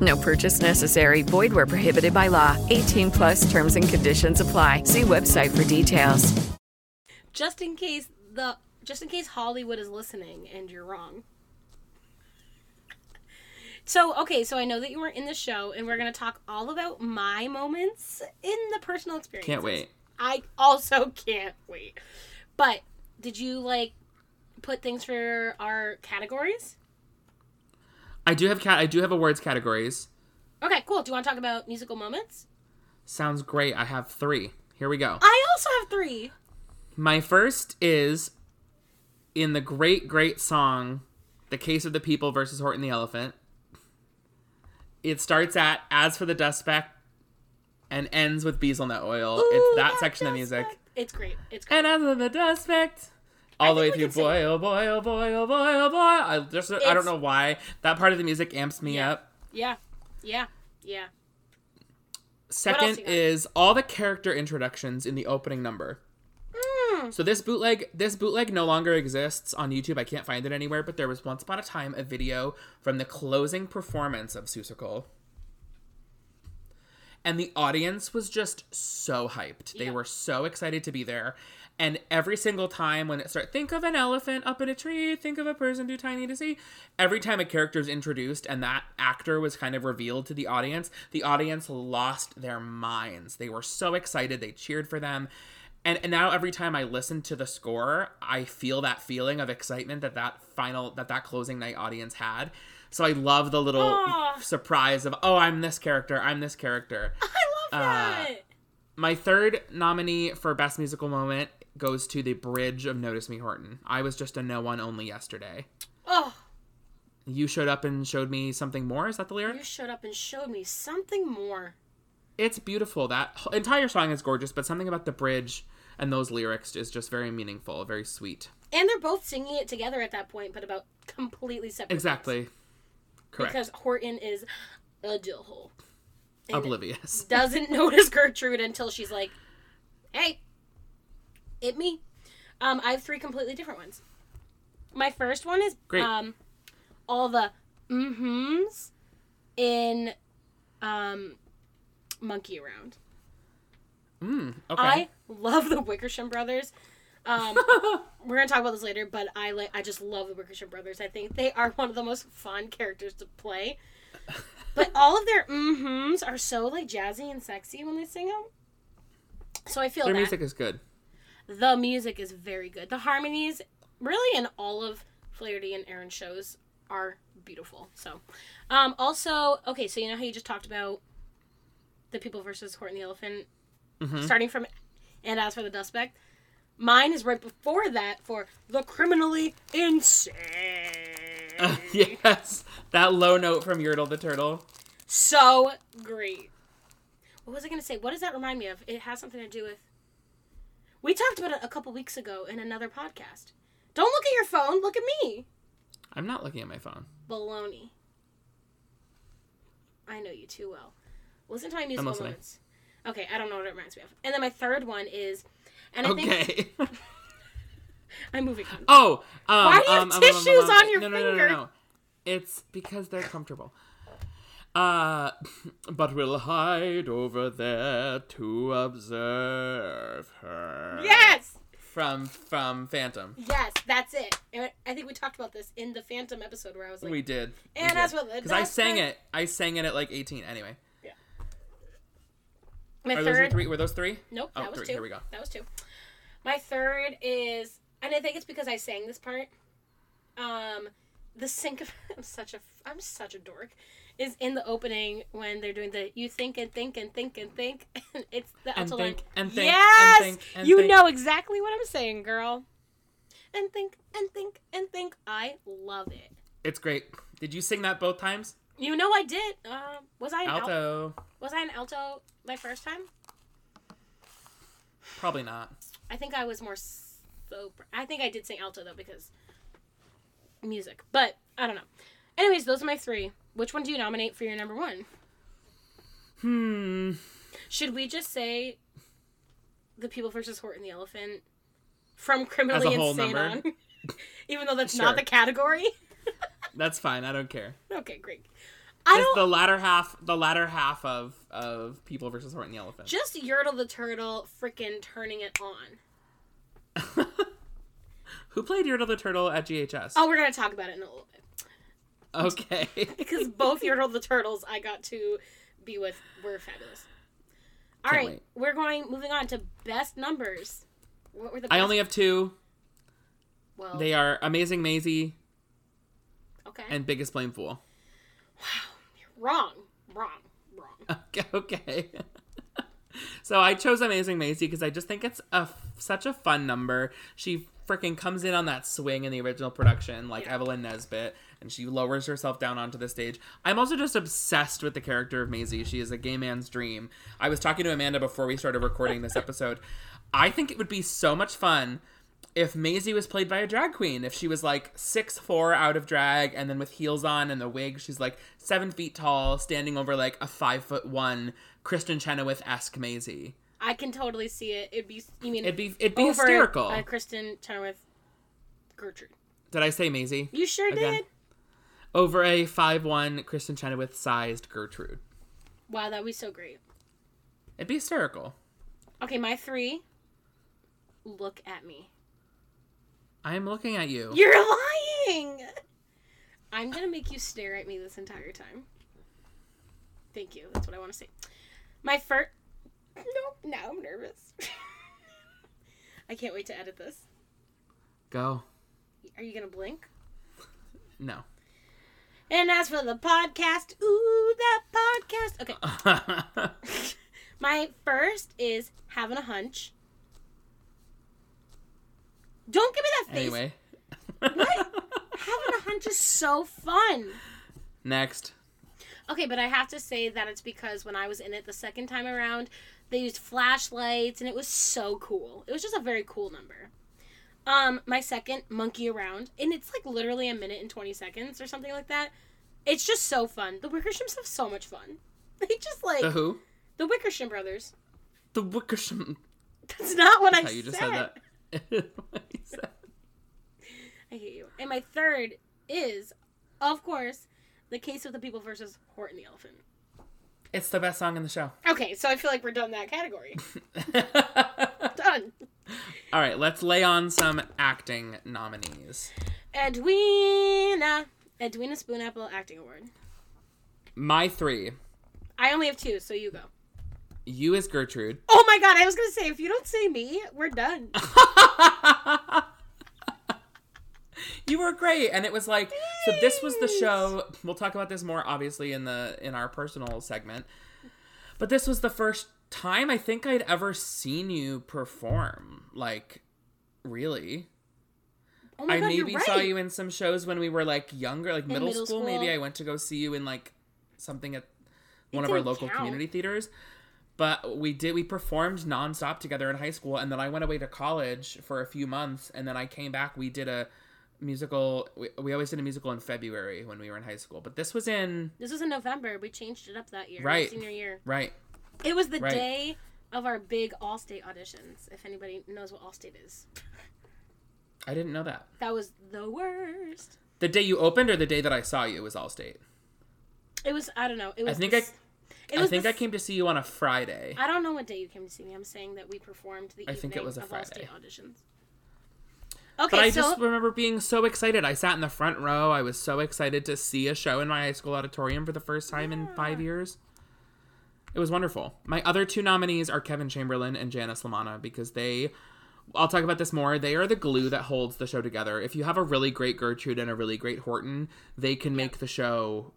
No purchase necessary. Void where prohibited by law. 18 plus terms and conditions apply. See website for details. Just in case the just in case Hollywood is listening and you're wrong. So, okay, so I know that you were in the show and we're going to talk all about my moments in the personal experience. Can't wait. I also can't wait. But did you like put things for our categories? I do have cat. I do have awards categories. Okay, cool. Do you want to talk about musical moments? Sounds great. I have three. Here we go. I also have three. My first is in the great, great song, "The Case of the People" versus Horton the Elephant. It starts at "As for the Dust Speck" and ends with "Beezlenut Oil." Ooh, it's that that section of music. speck. It's great. It's great. And as for the dust speck, all the way through. Boy, oh boy, oh boy, oh boy, oh boy. I just, I don't know why that part of the music amps me Yeah. up. Yeah. Yeah. Yeah. Second is all the character introductions in the opening number. Hmm. So this bootleg this bootleg no longer exists on YouTube. I can't find it anywhere, but there was once upon a time a video from the closing performance of Seussical. And the audience was just so hyped. They were so excited to be there. And every single time when it started, think of an elephant up in a tree, think of a person too tiny to see. Every time a character is introduced and that actor was kind of revealed to the audience, the audience lost their minds. They were so excited. They cheered for them. And, and now every time I listen to the score, I feel that feeling of excitement that that final, that that closing night audience had. So I love the little Aw. surprise of, oh, I'm this character, I'm this character. I love uh, that. My third nominee for Best Musical Moment goes to the bridge of Notice Me Horton. I was just a no one only yesterday. oh, You showed up and showed me something more. Is that the lyric? you showed up and showed me something more. It's beautiful. That entire song is gorgeous, but something about the bridge and those lyrics is just very meaningful, very sweet. And they're both singing it together at that point, but about completely separate. things. Exactly. Correct. Because Horton is a dillhole. Oblivious. Doesn't notice Gertrude until she's like, "Hey, it me." Um, I have three completely different ones. My first one is Great. um, all the mm-hms in um, Monkey Around. Mm, okay. I love the Wickersham brothers. Um, we're gonna talk about this later, but I like I just love the Wickersham brothers. I think they are one of the most fun characters to play. But all of their mm-hms are so like jazzy and sexy when they sing them. So I feel Their that music is good. The music is very good. The harmonies, really, in all of Flaherty and Ahrens shows are beautiful. So, um, also, okay, so you know how you just talked about the people versus Horton the Elephant, starting from and as for the Dust Speck, mine is right before that for the criminally insane. yes, that low note from Yertle the turtle. so great. What was I gonna say? What does that remind me of? It has something to do with. We talked about it a couple weeks ago in another podcast. Don't look at your phone. Look at me. I'm not looking at my phone. Baloney. I know you too well. Listen to my musical notes. Okay, I don't know what it reminds me of. And then my third one is, and I think Okay. I'm moving on. oh, um, Why do you have um, um, um, tissues um, um, on your no, no, finger? No, no, no. It's because they're comfortable. Uh, but we'll hide over there to observe her. Yes, From from Phantom. yes, that's it. And I think we talked about this in the Phantom episode where I was like, We did. And as well, because I sang it. I sang it at like 18. Anyway, Yeah. my are those third. three? Were those three? Nope, Oh, that was three. two. Here we go. That was two. My third is, and I think it's because I sang this part. Um, the sync of I'm such a I'm such a dork. Is in the opening when they're doing the you think and think and think and think. And it's the And alto line. and think and yes, think and you think. know exactly what I'm saying, girl. And think and think and think. I love it. It's great. Did you sing that both times? You know I did. Uh, was I an alto? Alto. Was I an alto my first time? Probably not. I think I was more. I think I did sing alto though because music, but I don't know. Anyways, those are my three. Which one do you nominate for your number one? Hmm. Should we just say the People versus Horton the Elephant from Criminally As a whole Insane number? on? Even though that's Sure. not the category. That's fine. I don't care. okay, great. I don't. the latter half. The latter half of of People versus Horton the Elephant. Just Yertle the Turtle freaking turning it on. Who played Yertle the Turtle at GHS? Oh, we're gonna talk about it in a little bit. Okay. because both Yertle the Turtles I got to be with were fabulous. All Can't right, wait. we're going moving on to best numbers. What were the? I only have two. well. They are Amazing Mayzie okay. and Biggest Blame Fool. Wow, wrong, wrong, wrong. Okay. okay. so I chose Amazing Mayzie because I just think it's a such a fun number. She freaking comes in on that swing in the original production, like Evelyn Nesbit, and she lowers herself down onto the stage. I'm also just obsessed with the character of Mayzie. She is a gay man's dream. I was talking to Amanda before we started recording this episode. I think it would be so much fun if Mayzie was played by a drag queen, if she was like six four out of drag and then with heels on and the wig, she's like seven feet tall, standing over like a five foot one Kristin Chenoweth esque Mayzie. I can totally see it. It'd be. You mean It'd be it'd be hysterical. A Kristin Chenoweth, Gertrude. Did I say Mayzie? You sure Again. did. Over a five one Kristin Chenoweth sized Gertrude. Wow, that'd be so great. It'd be hysterical. Okay, my three. Look at me. I am looking at you. You're lying. I'm gonna make you stare at me this entire time. Thank you. That's what I want to say. My first. Nope. Now I'm nervous. I can't wait to edit this. Go. Are you gonna blink? No. And as for the podcast, ooh, that podcast. Okay. My first is having a hunch. Don't give me that face. anyway. What? Having a hunch is so fun. Next. Okay, but I have to say that it's because when I was in it the second time around, they used flashlights and it was so cool. It was just a very cool number. Um, my second, monkey around, and it's like literally a minute and twenty seconds or something like that. It's just so fun. The Wickershams have so much fun. They just like The who? the Wickersham brothers. The Wickersham. That's not what I How you just said. said that. Said. I hate you. And my third is, of course, the case of the people versus Horton the elephant. It's the best song in the show. Okay, so I feel like we're done that category. done. All right, let's lay on some acting nominees. Edwina. Edwina Spoonapple Acting Award. My three. I only have two, so you go. You as Gertrude. Oh my god, I was gonna say, if you don't say me, we're done. You were great, and it was like so. This was the show. We'll talk about this more, obviously, in the in our personal segment. But this was the first time I think I'd ever seen you perform. Like, really. Oh my I God, you're maybe saw you in some shows when we were like younger, like middle, middle school. Maybe. I went to go see you in like something at one It of our local count. community theaters. But we did we performed nonstop together in high school, and then I went away to college for a few months, and then I came back. We did a musical. We, we always did a musical in February when we were in high school, but this was in This was in November. We changed it up that year. Right. Senior year. right. It was the Right. day of our big Allstate auditions. If anybody knows what Allstate is, I didn't know that. that was the worst. The day you opened, or the day that I saw you was Allstate. It was. I don't know. It was. I think the I- I think the I came to see you on a Friday. I don't know what day you came to see me. I'm saying that we performed the I evening think it was a of Friday. Allstate auditions. Okay, But I so just remember being so excited. I sat in the front row. I was so excited to see a show in my high school auditorium for the first time in five years. It was wonderful. My other two nominees are Kevin Chamberlin and Janine LaManna because they, I'll talk about this more. They are the glue that holds the show together. If you have a really great Gertrude and a really great Horton, they can make the show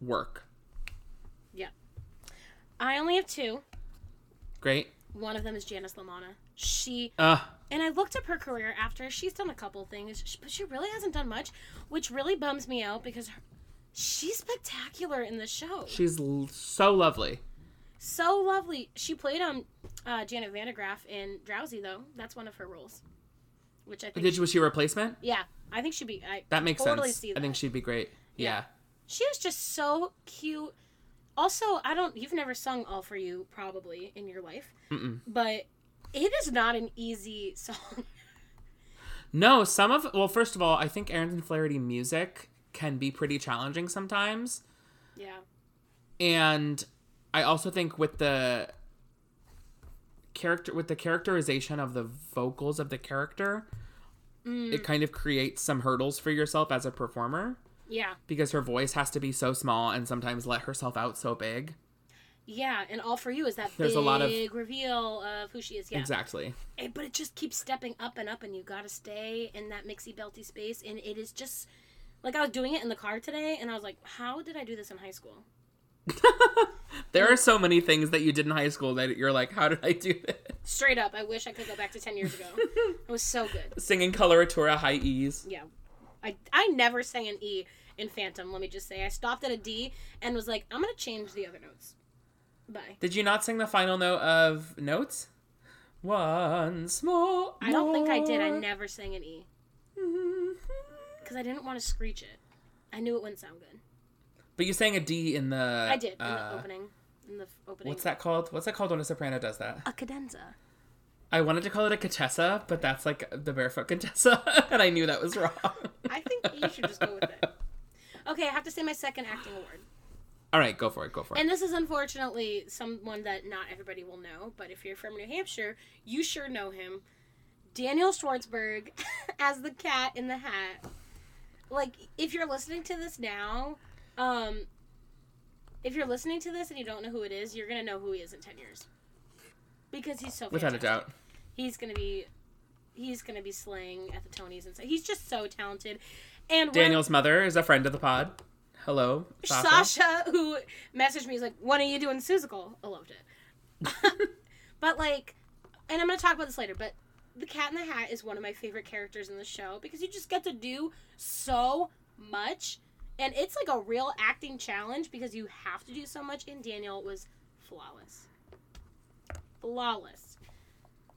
work. yeah, I only have two. Great. One of them is Janine LaManna. She Uh, and I looked up her career after she's done a couple things, but she really hasn't done much, which really bums me out because her, she's spectacular in the show. she's l- so lovely. so lovely. She played um uh, Janet Van De Graaff in Drowsy though. That's one of her roles, which I think. Did was she a replacement? yeah, I think she'd be. I That makes totally sense. See I think she'd be great. Yeah. She is just so cute. Also, I don't. You've never sung "All for You" probably in your life, Mm-mm. but it is not an easy song. No, some of well, first of all, I think Ahrens and Flaherty music can be pretty challenging sometimes. yeah. And I also think with the character with the characterization of the vocals of the character, Mm. it kind of creates some hurdles for yourself as a performer Yeah. because her voice has to be so small and sometimes let herself out so big. Yeah, and all for you is that There's big a lot of- reveal of who she is. Yeah, Exactly. Eh, but it just keeps stepping up and up, and you gotta stay in that mixy belty space. And it is just like I was doing it in the car today, and I was like, "How did I do this in high school?" There are so many things that you did in high school that you're like, how did I do this? Straight up, I wish I could go back to ten years ago. it was so good. Singing coloratura high E's. Yeah, I I never sang an E in Phantom. Let me just say, I stopped at a D and was like, "I'm gonna change the other notes." Bye. Did you not sing the final note of notes? Once more. I don't think I did. I never sang an E mm-hmm. Because I didn't want to screech it. I knew it wouldn't sound good. But you sang a D in the. I did in the uh, opening. In the opening. What's that called? What's that called when a soprano does that? A cadenza. I wanted to call it a Contessa, but that's like the barefoot Contessa, and I knew that was wrong. I think you should just go with it. Okay, I have to say my second acting award. All right, go for it. Go for it. And this is unfortunately someone that not everybody will know, but if you're from New Hampshire, you sure know him. Daniel Schwartzberg as the cat in the hat. Like, if you're listening to this now, um, if you're listening to this and you don't know who it is, you're gonna know who he is in ten years. Because he's so Without a doubt. He's gonna be he's gonna be slaying at the Tonys and so he's just so talented. And Daniel's mother is a friend of the pod. Hello, Sasha. Sasha, who messaged me, is like, "When are you doing Seussical?" I loved it. but like, and I'm gonna talk about this later. But the Cat in the Hat is one of my favorite characters in the show because you just get to do so much, and it's like a real acting challenge because you have to do so much. And Daniel was flawless, flawless.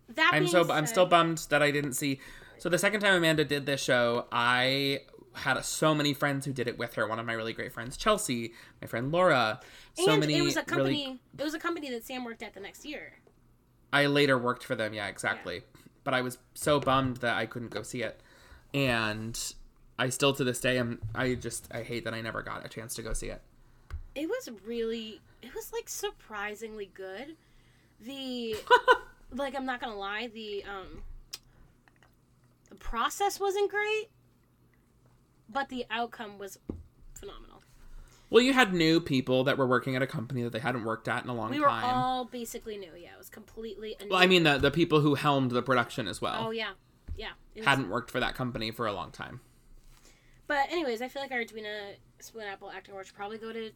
That I'm so I'm still bummed that I didn't see. So the second time Amanda did this show, I had so many friends who did it with her. One of my really great friends, Chelsea, my friend Laura. So and many it was a company. really. It was a company that Sam worked at the next year. I later worked for them. Yeah, exactly. But I was so bummed that I couldn't go see it, and I still to this day am. I just I hate that I never got a chance to go see it. it was really it was like surprisingly good the like i'm not gonna lie the um the process wasn't great but the outcome was Well, you had new people that were working at a company that they hadn't worked at in a long time. we were time. all basically new yeah it was completely Well, I mean the the people who helmed the production as well oh yeah yeah was- hadn't worked for that company for a long time. But anyways, I feel like our Edwina Spoonapple acting award should probably go to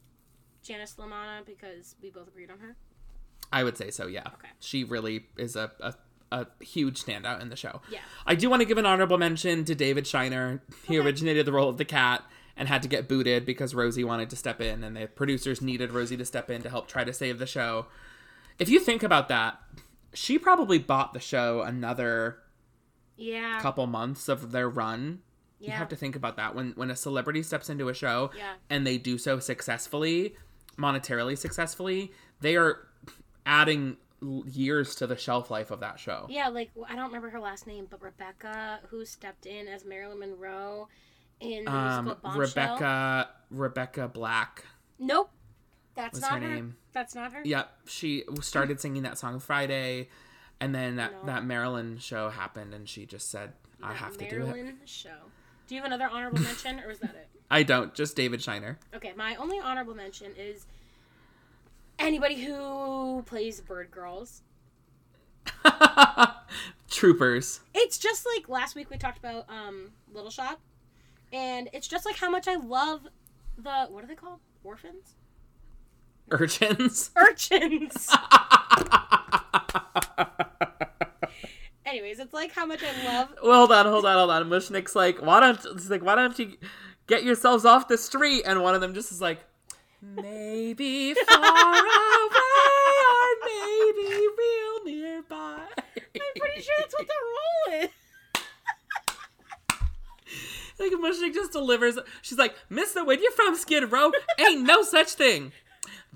Janine LaManna because we both agreed on her. I would say so, yeah. Okay. She really is a, a, a huge standout in the show. Yeah. I do want to give an honorable mention to David Shiner. He originated the role of the cat and had to get booted because Rosie wanted to step in and the producers needed Rosie to step in to help try to save the show. If you think about that, she probably bought the show another Yeah. couple months of their run. You have to think about that when when a celebrity steps into a show Yeah. and they do so successfully, monetarily successfully, they are adding years to the shelf life of that show. Yeah, like I don't remember her last name, but Rebecca, who stepped in as Marilyn Monroe in the Um. Rebecca Rebecca Black. Nope, that's not her her. name? That's not her. Yep, she started singing that song Friday, and then that, No. that Marilyn show happened, and she just said, "I have to do it." Marilyn Show. Do you have another honorable mention, or is that it? I don't. Just David Shiner. Okay, my only honorable mention is anybody who plays Bird Girls. Troopers. It's just like last week we talked about um, Little Shop, and it's just like how much I love the what are they called? Orphans? Urchins. Urchins. Anyways, it's like how much I love. Well, hold on, hold on, hold on. Mushnik's like, why don't it's like, why don't you get yourselves off the street? And one of them just is like, maybe far away or maybe real nearby. I'm pretty sure that's what the role is. Like Mushnik just delivers. She's like, Mister, when you're from Skid Row, ain't no such thing.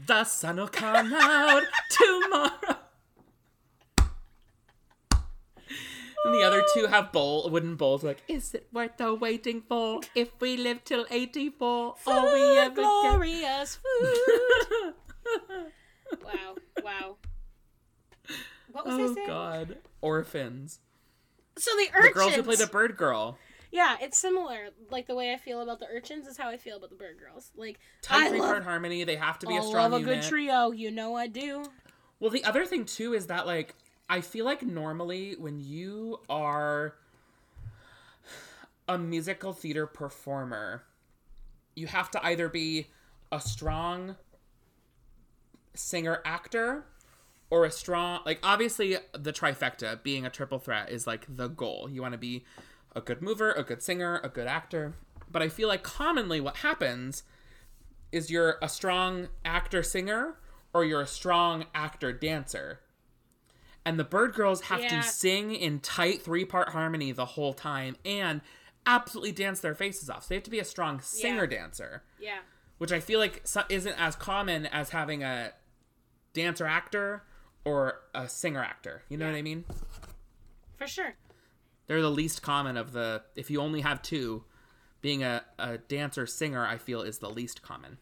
The sun will come out tomorrow. And the other two have bowl wooden bowls. Like, is it worth the waiting for? If we live till eighty four, all we ever get. glorious food. wow, wow. What was I Oh saying? God, orphans. So the The girls who play the bird girl. Yeah, it's similar. Like the way I feel about the urchins is how I feel about the bird girls. Like Tight I three part harmony. They have to be a strong I love a unit. good trio. You know I do. Well, the other thing too is that like I feel like normally when you are a musical theater performer, you have to either be a strong singer actor or a strong like obviously the trifecta being a triple threat is like the goal. You want to be a good mover, a good singer, a good actor. But I feel like commonly what happens is you're a strong actor singer or you're a strong actor dancer. And the Bird Girls have Yeah. to sing in tight three part harmony the whole time and absolutely dance their faces off. So they have to be a strong singer dancer, Yeah. which I feel like isn't as common as having a dancer actor or a singer actor. You know what I mean? For sure. They're the least common of the, if you only have two, being a, a dancer singer, I feel is the least common.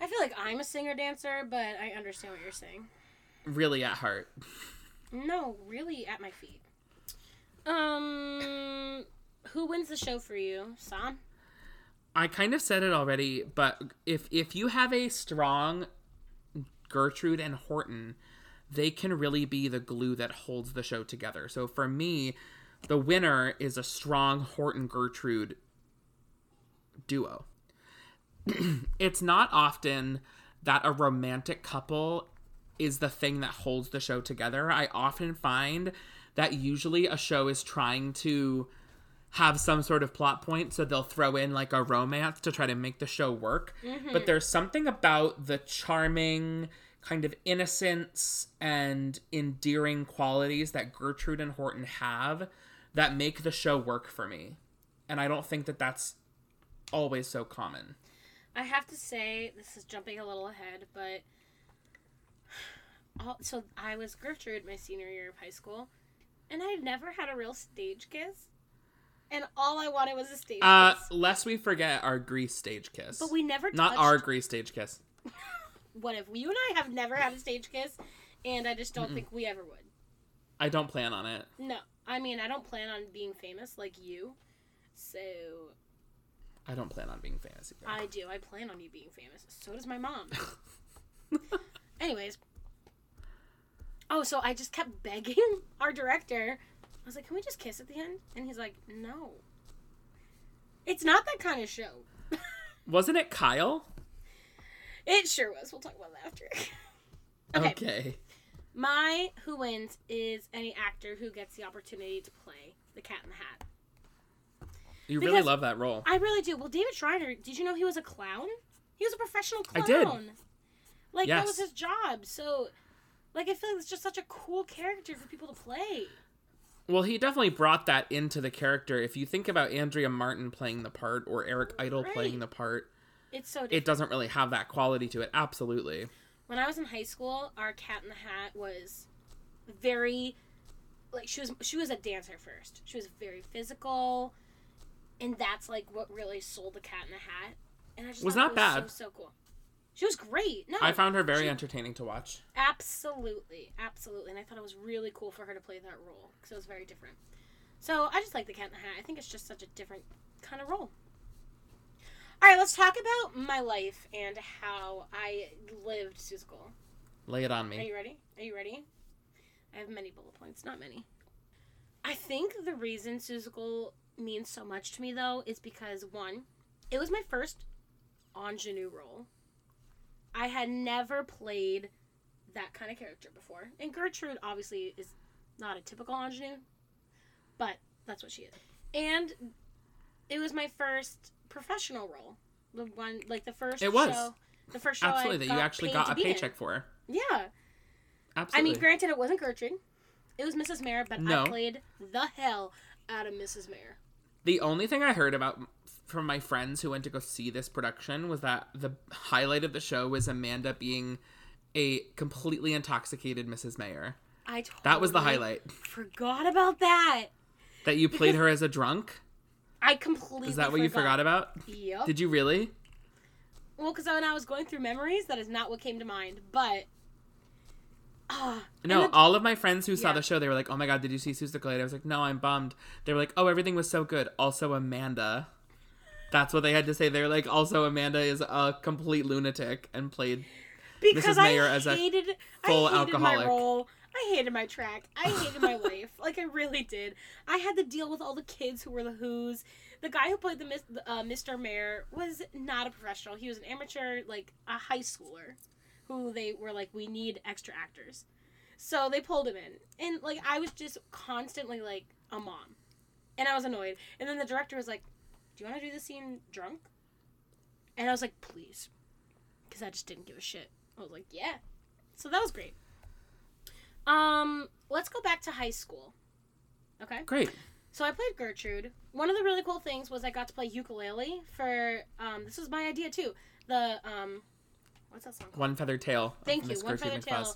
I feel like I'm a singer dancer, but I understand what you're saying. Really at heart. No, really at my feet. Um, who wins the show for you, Sam? I kind of said it already, but if if you have a strong Gertrude and Horton, they can really be the glue that holds the show together. So for me, the winner is a strong Horton Gertrude duo. it's not often that a romantic couple is the thing that holds the show together. I often find that usually a show is trying to have some sort of plot point, so they'll throw in like a romance to try to make the show work. Mm-hmm. But there's something about the charming, kind of innocence and endearing qualities that Gertrude and Horton have that make the show work for me. And I don't think that that's always so common. I have to say, this is jumping a little ahead, but all, so I was Gertrude my senior year of high school, and I never had a real stage kiss, and all I wanted was a stage Uh, kiss. lest we forget our Grease stage kiss. But we never not touched- our Grease stage kiss. What if you and I have never had a stage kiss, and I just don't think we ever would. I don't plan on it. No, I mean I don't plan on being famous like you, so I don't plan on being famous either. I do. I plan on you being famous. So does my mom. Anyways. Oh, so I just kept begging our director. I was like, "Can we just kiss at the end?" And he's like, "No." It's not that kind of show. Wasn't it Kyle? It sure was. We'll talk about that after. okay. Okay. My who wins is any actor who gets the opportunity to play the Cat in the Hat. You really love that role. I really do. Well, David Shiner, did you know he was a clown? He was a professional I clown. did. Like that was his job. So, like, I feel like it's just such a cool character for people to play. Well, he definitely brought that into the character. If you think about Andrea Martin playing the part or Eric Idle playing the part, It's so. Different. it doesn't really have that quality to it. Absolutely. When I was in high school, our Cat in the Hat was very like she was she was a dancer first. She was very physical, and that's like what really sold the Cat in the Hat. And I just Was not bad. So, so cool. She was great. No, I found her very she- entertaining to watch. Absolutely, absolutely, and I thought it was really cool for her to play that role because it was very different. So I just like the Cat in the Hat. I think it's just such a different kind of role. All right, let's talk about my life and how I lived Seussical. Lay it on me. Are you ready? Are you ready? I have many bullet points, not many. I think the reason Seussical means so much to me, though, is because one, it was my first ingenue role. I had never played that kind of character before, and Gertrude obviously is not a typical ingenue, but that's what she is. And it was my first professional role, the one like the first. It was. show, the first show Absolutely, that you actually got a be in. paycheck for. Yeah. Absolutely. I mean, granted, it wasn't Gertrude. It was Mrs. Mayor, but No. I played the hell out of Mrs. Mayor. The only thing I heard about from my friends who went to go see this production was that the highlight of the show was Amanda being a completely intoxicated Mrs. Mayor. I totally That was the highlight. Forgot about that. That you played her as a drunk? I completely. Is that what you forgot about? Yep. Did you really? Well, because when I was going through memories, that is not what came to mind. But. Ah. No, the- all of my friends who saw Yeah. the show, they were like, "Oh my god, did you see Susan Glade?" I was like, "No, I'm bummed." They were like, "Oh, everything was so good." Also, Amanda. That's what they had to say. They're like, "Also, Amanda is a complete lunatic and played because Mrs. Mayor I as a full I hated alcoholic." my role. I hated my track. I hated my life. Like I really did. I had to deal with all the kids who were the Who's. The guy who played the uh, Mr. Mayor was not a professional. He was an amateur, like a high schooler, who they were like, we need extra actors. So they pulled him in, and like I was just constantly like a mom, and I was annoyed. And then the director was like, "Do you want to do the scene drunk?" And I was like, "Please," because I just didn't give a shit. I was like, "Yeah." So that was great. Um, let's go back to high school. Okay. Great. So I played Gertrude. One of the really cool things was I got to play ukulele for um this was my idea too. The um what's that song called? One feather tail. Thank you. One feather tail.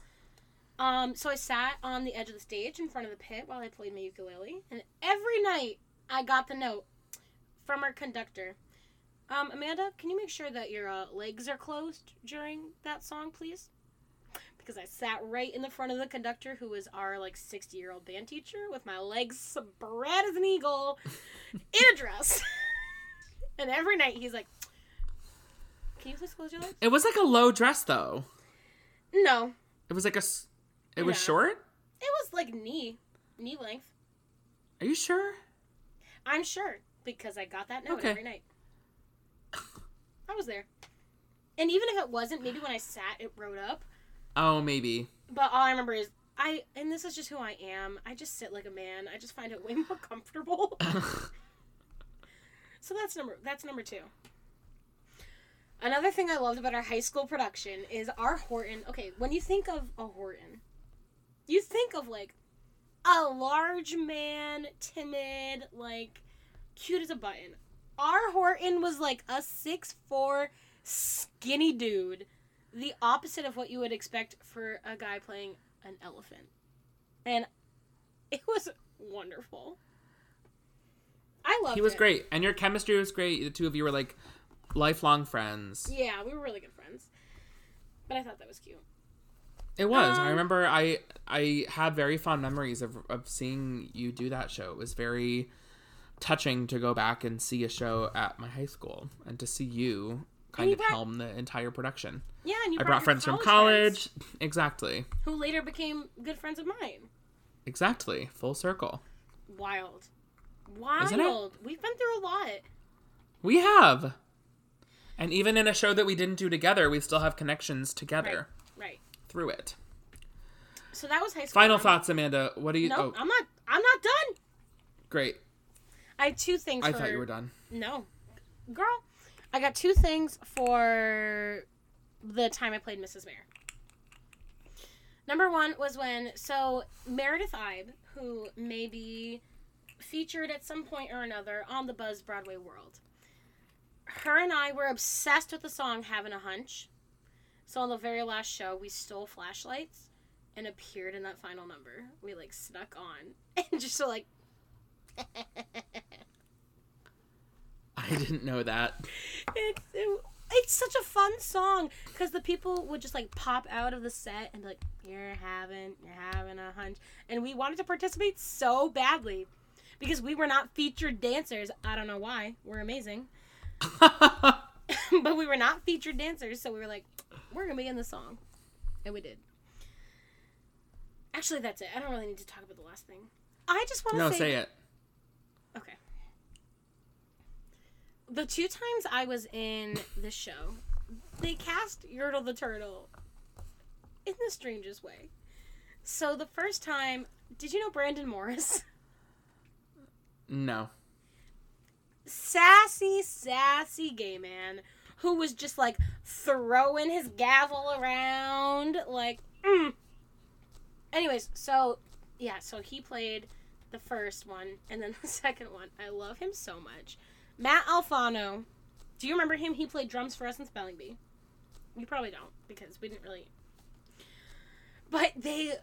Um so I sat on the edge of the stage in front of the pit while I played my ukulele and every night I got the note from our conductor. Um Amanda, can you make sure that your uh, legs are closed during that song, please? Because I sat right in the front of the conductor, who was our like sixty year old band teacher, with my legs spread as an eagle, in a dress. and every night he's like, "Can you please close your legs?" It was like a low dress though. No, It was like a. It was short. it was like knee, knee length. Are you sure? I'm sure because I got that note Okay. every night. I was there, and even if it wasn't, maybe when I sat, it wrote up. Oh, maybe. But all I remember is I, and this is just who I am. I just sit like a man. I just find it way more comfortable. so that's number that's number two. Another thing I loved about our high school production is our Horton. Okay, when you think of a Horton, you think of like a large man, timid, like cute as a button. Our Horton was like a six four skinny dude the opposite of what you would expect for a guy playing an elephant. And it was wonderful. I loved it. He was it. great, and your chemistry was great. The two of you were like lifelong friends. Yeah, we were really good friends. But I thought that was cute. It was. Um, I remember. I I have very fond memories of of seeing you do that show. It was very touching to go back and see a show at my high school and to see you kind of brought- helm the entire production. Yeah, and you I brought, friends from college college. Exactly. who later became good friends of mine. Exactly. Full circle. Wild. Wild. Isn't it? We've been through a lot. We have. And even in a show that we didn't do together, we still have connections together Right. through it. So that was high school. Final drama. thoughts, Amanda. What do you? No, oh, I'm not. I'm not done. great. I had two things. I for, thought you were done. No, girl. I got two things for the time I played Mrs. Mayor. Number one was when so Meredith Ibe, who may be featured at some point or another on the Buzz Broadway World, her and I were obsessed with the song "Having a Hunch." So on the very last show, we stole flashlights and appeared in that final number. We like snuck on and just like I didn't know that. it's it, it's such a fun song because the people would just like pop out of the set and be like, "You're having you're having a hunch," and we wanted to participate so badly because we were not featured dancers. I don't know why. We're amazing, but we were not featured dancers, so we were like, "We're gonna be in the song," and we did. Actually, that's it. I don't really need to talk about the last thing. I just want to No, say, say it. Okay. The two times I was in this show, they cast Yertle the Turtle in the strangest way. So the first time, did you know Brandon Morris? No. sassy, sassy gay man who was just like throwing his gavel around, like, mm. Anyways, so yeah, so he played the first one, and then the second one. I love him so much. Matt Alfano. Do you remember him? He played drums for us in Spelling Bee. You probably don't because we didn't really. But they.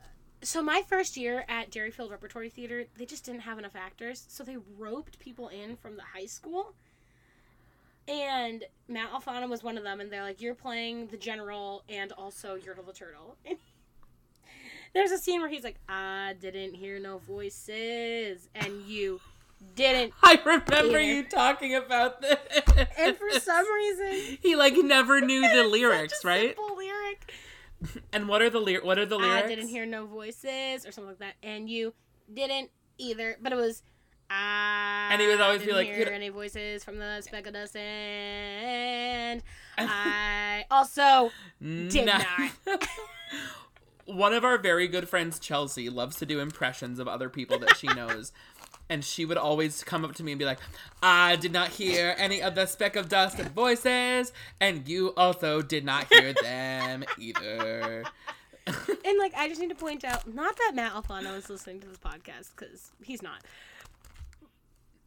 So my first year at Dairyfield Repertory Theater, they just didn't have enough actors, so they roped people in from the high school. And Matt Alfano was one of them, and they're like, "You're playing the general and also Yertle the turtle." There's a scene where he's like, "I didn't hear no voices, and you didn't." I remember Either. you talking about this. And for some reason, he like never knew the lyrics, right? Simple lyric. And what are the lyrics? what are the lyrics? I didn't hear no voices or something like that, and you didn't either. But it was. I And he would always be like, hear any voices from the speck of dust, and I also did not. One of our very good friends, Chelsea, loves to do impressions of other people that she knows. And she would always come up to me and be like, I did not hear any of the speck of dust and voices, and you also did not hear them either. And like, I just need to point out, not that Matt Alfano is listening to this podcast because he's not.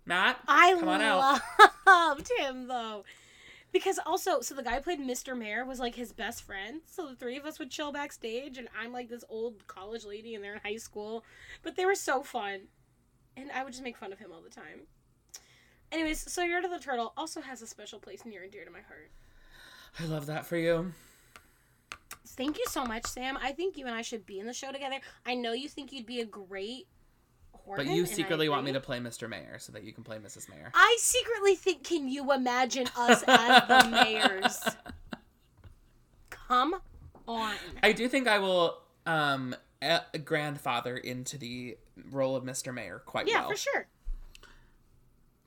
Matt, I come on out. loved him though. Because also, so the guy who played Mr. Mayor was like his best friend. So the three of us would chill backstage, and I'm like this old college lady, and they're in high school. But they were so fun. And I would just make fun of him all the time. Anyways, so to the Turtle also has a special place near and dear to my heart. I love that for you. Thank you so much, Sam. I think you and I should be in the show together. I know you think you'd be a great Horton. But you secretly want me to play Mr. Mayor so that you can play Mrs. Mayor. I secretly think, can you imagine us as the mayors? Come on. I do think I will um a- grandfather into the role of Mr. Mayor quite Yeah, well. Yeah, for sure.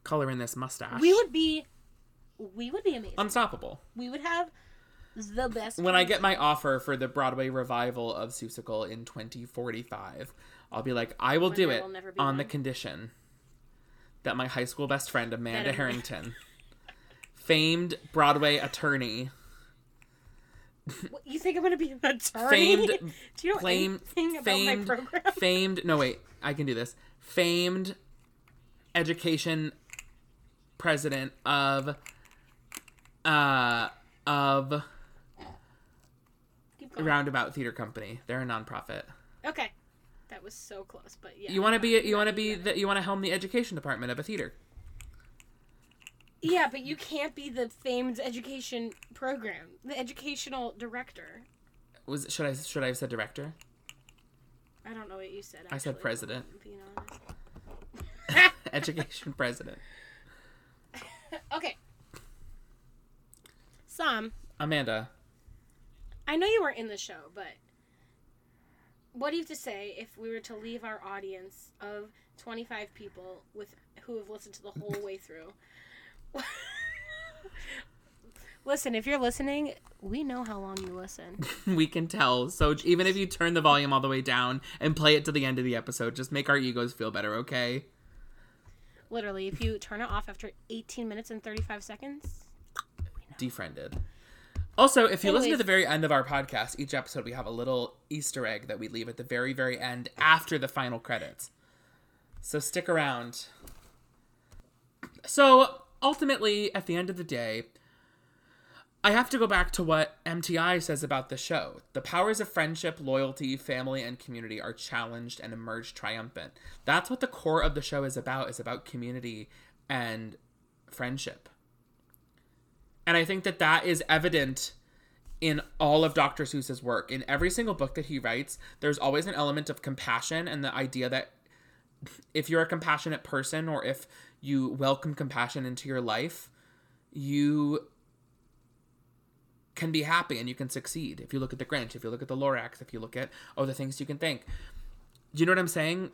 Color in this mustache. We would be, we would be amazing. unstoppable. we would have the best. When I get my offer for the Broadway revival of Seussical in 2045, I'll be like, I will When do there it will never be on the condition that my high school best friend Amanda That- Harrington, famed Broadway attorney, What, you think I'm gonna be an attorney? famed, do you know flame, anything about famed, my program? famed. No, wait, I can do this. Famed education president of, uh, of. Roundabout Theater Company. They're a nonprofit. Okay, that was so close, but yeah. You want to be you want to be the, you want to helm the education department of a theater. Yeah, but you can't be the famed education program, the educational director. Was should I should I have said director? I don't know what you said. I said president. Being honest. education president. Okay. Sam, Amanda, I know you weren't in the show, but what do you have to say if we were to leave our audience of 25 people with who have listened to the whole way through? Listen, if you're listening, we know how long you listen. we can tell. So even if you turn the volume all the way down and play it to the end of the episode, just make our egos feel better, okay? Literally, if you turn it off after 18 minutes and 35 seconds, Defriended. Also, if you listen to the very end of our podcast, each episode we have a little Easter egg that we leave at the very, very end after the final credits. So stick around. So ultimately, at the end of the day, I have to go back to what MTI says about the show. The powers of friendship, loyalty, family, and community are challenged and emerge triumphant. That's what the core of the show is about, is about community and friendship. And I think that that is evident in all of Dr. Seuss's work. In every single book that he writes, there's always an element of compassion and the idea that if you're a compassionate person or if you welcome compassion into your life, you can be happy and you can succeed. If you look at the Grinch, if you look at the Lorax, if you look at the things you can think. Do you know what I'm saying?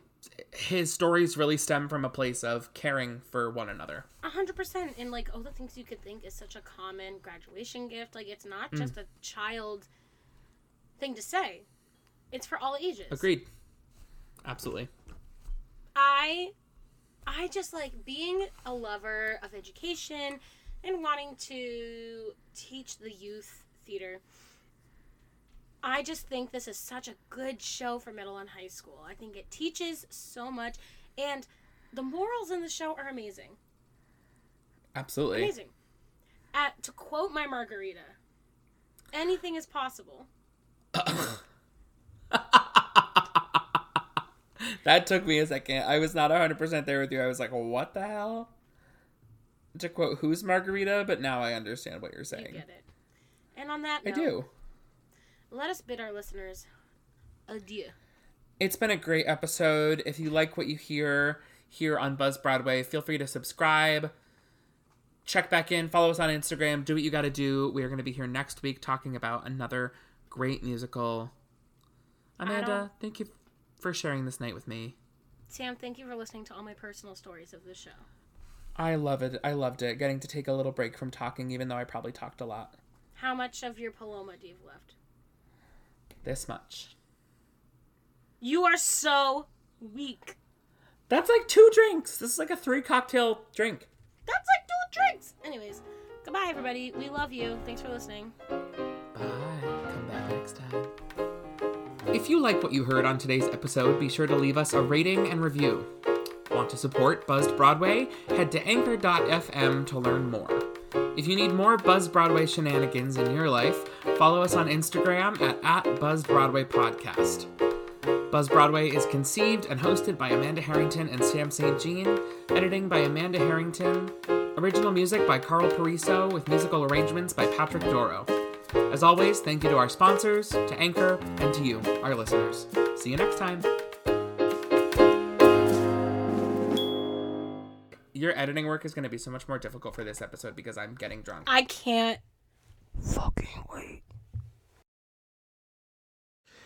His stories really stem from a place of caring for one another. A 100%. And like, all the things you could think is such a common graduation gift. Like, it's not Mm. just a child thing to say, it's for all ages. Agreed. Absolutely. I I just like being a lover of education and wanting to teach the youth theater. I just think this is such a good show for middle and high school. I think it teaches so much and the morals in the show are amazing. Absolutely. Amazing. At to quote my margarita, anything is possible. That took me a second. I was not 100% there with you. I was like, what the hell? To quote who's Margarita, but now I understand what you're You saying. get it. And on that I do. let us bid our listeners adieu. It's been a great episode. If you like what you hear here on Buzzed Broadway, feel free to subscribe. Check back in, follow us on Instagram, do what you got to do. We are going to be here next week talking about another great musical. Amanda, thank you for sharing this night with me. Sam, thank you for listening to all my personal stories of the show. I love it. I loved it. Getting to take a little break from talking, even though I probably talked a lot. How much of your Paloma do you have left? This much. You are so weak. That's like two drinks. This is like a three cocktail drink. That's like two drinks. Anyways, goodbye, everybody. We love you. Thanks for listening. Bye. Come back next time. If you like what you heard on today's episode, be sure to leave us a rating and review. Want to support Buzzed Broadway? Head to anchor.fm to learn more. If you need more Buzzed Broadway shenanigans in your life, follow us on Instagram at, at Buzzed Broadway Podcast. Buzzed Broadway is conceived and hosted by Amanda Harrington and Sam St. Jean, editing by Amanda Harrington, original music by Carl Pariso, with musical arrangements by Patrick Doro. As always, thank you to our sponsors, to Anchor, and to you, our listeners. See you next time. Your editing work is going to be so much more difficult for this episode because I'm getting drunk. I can't.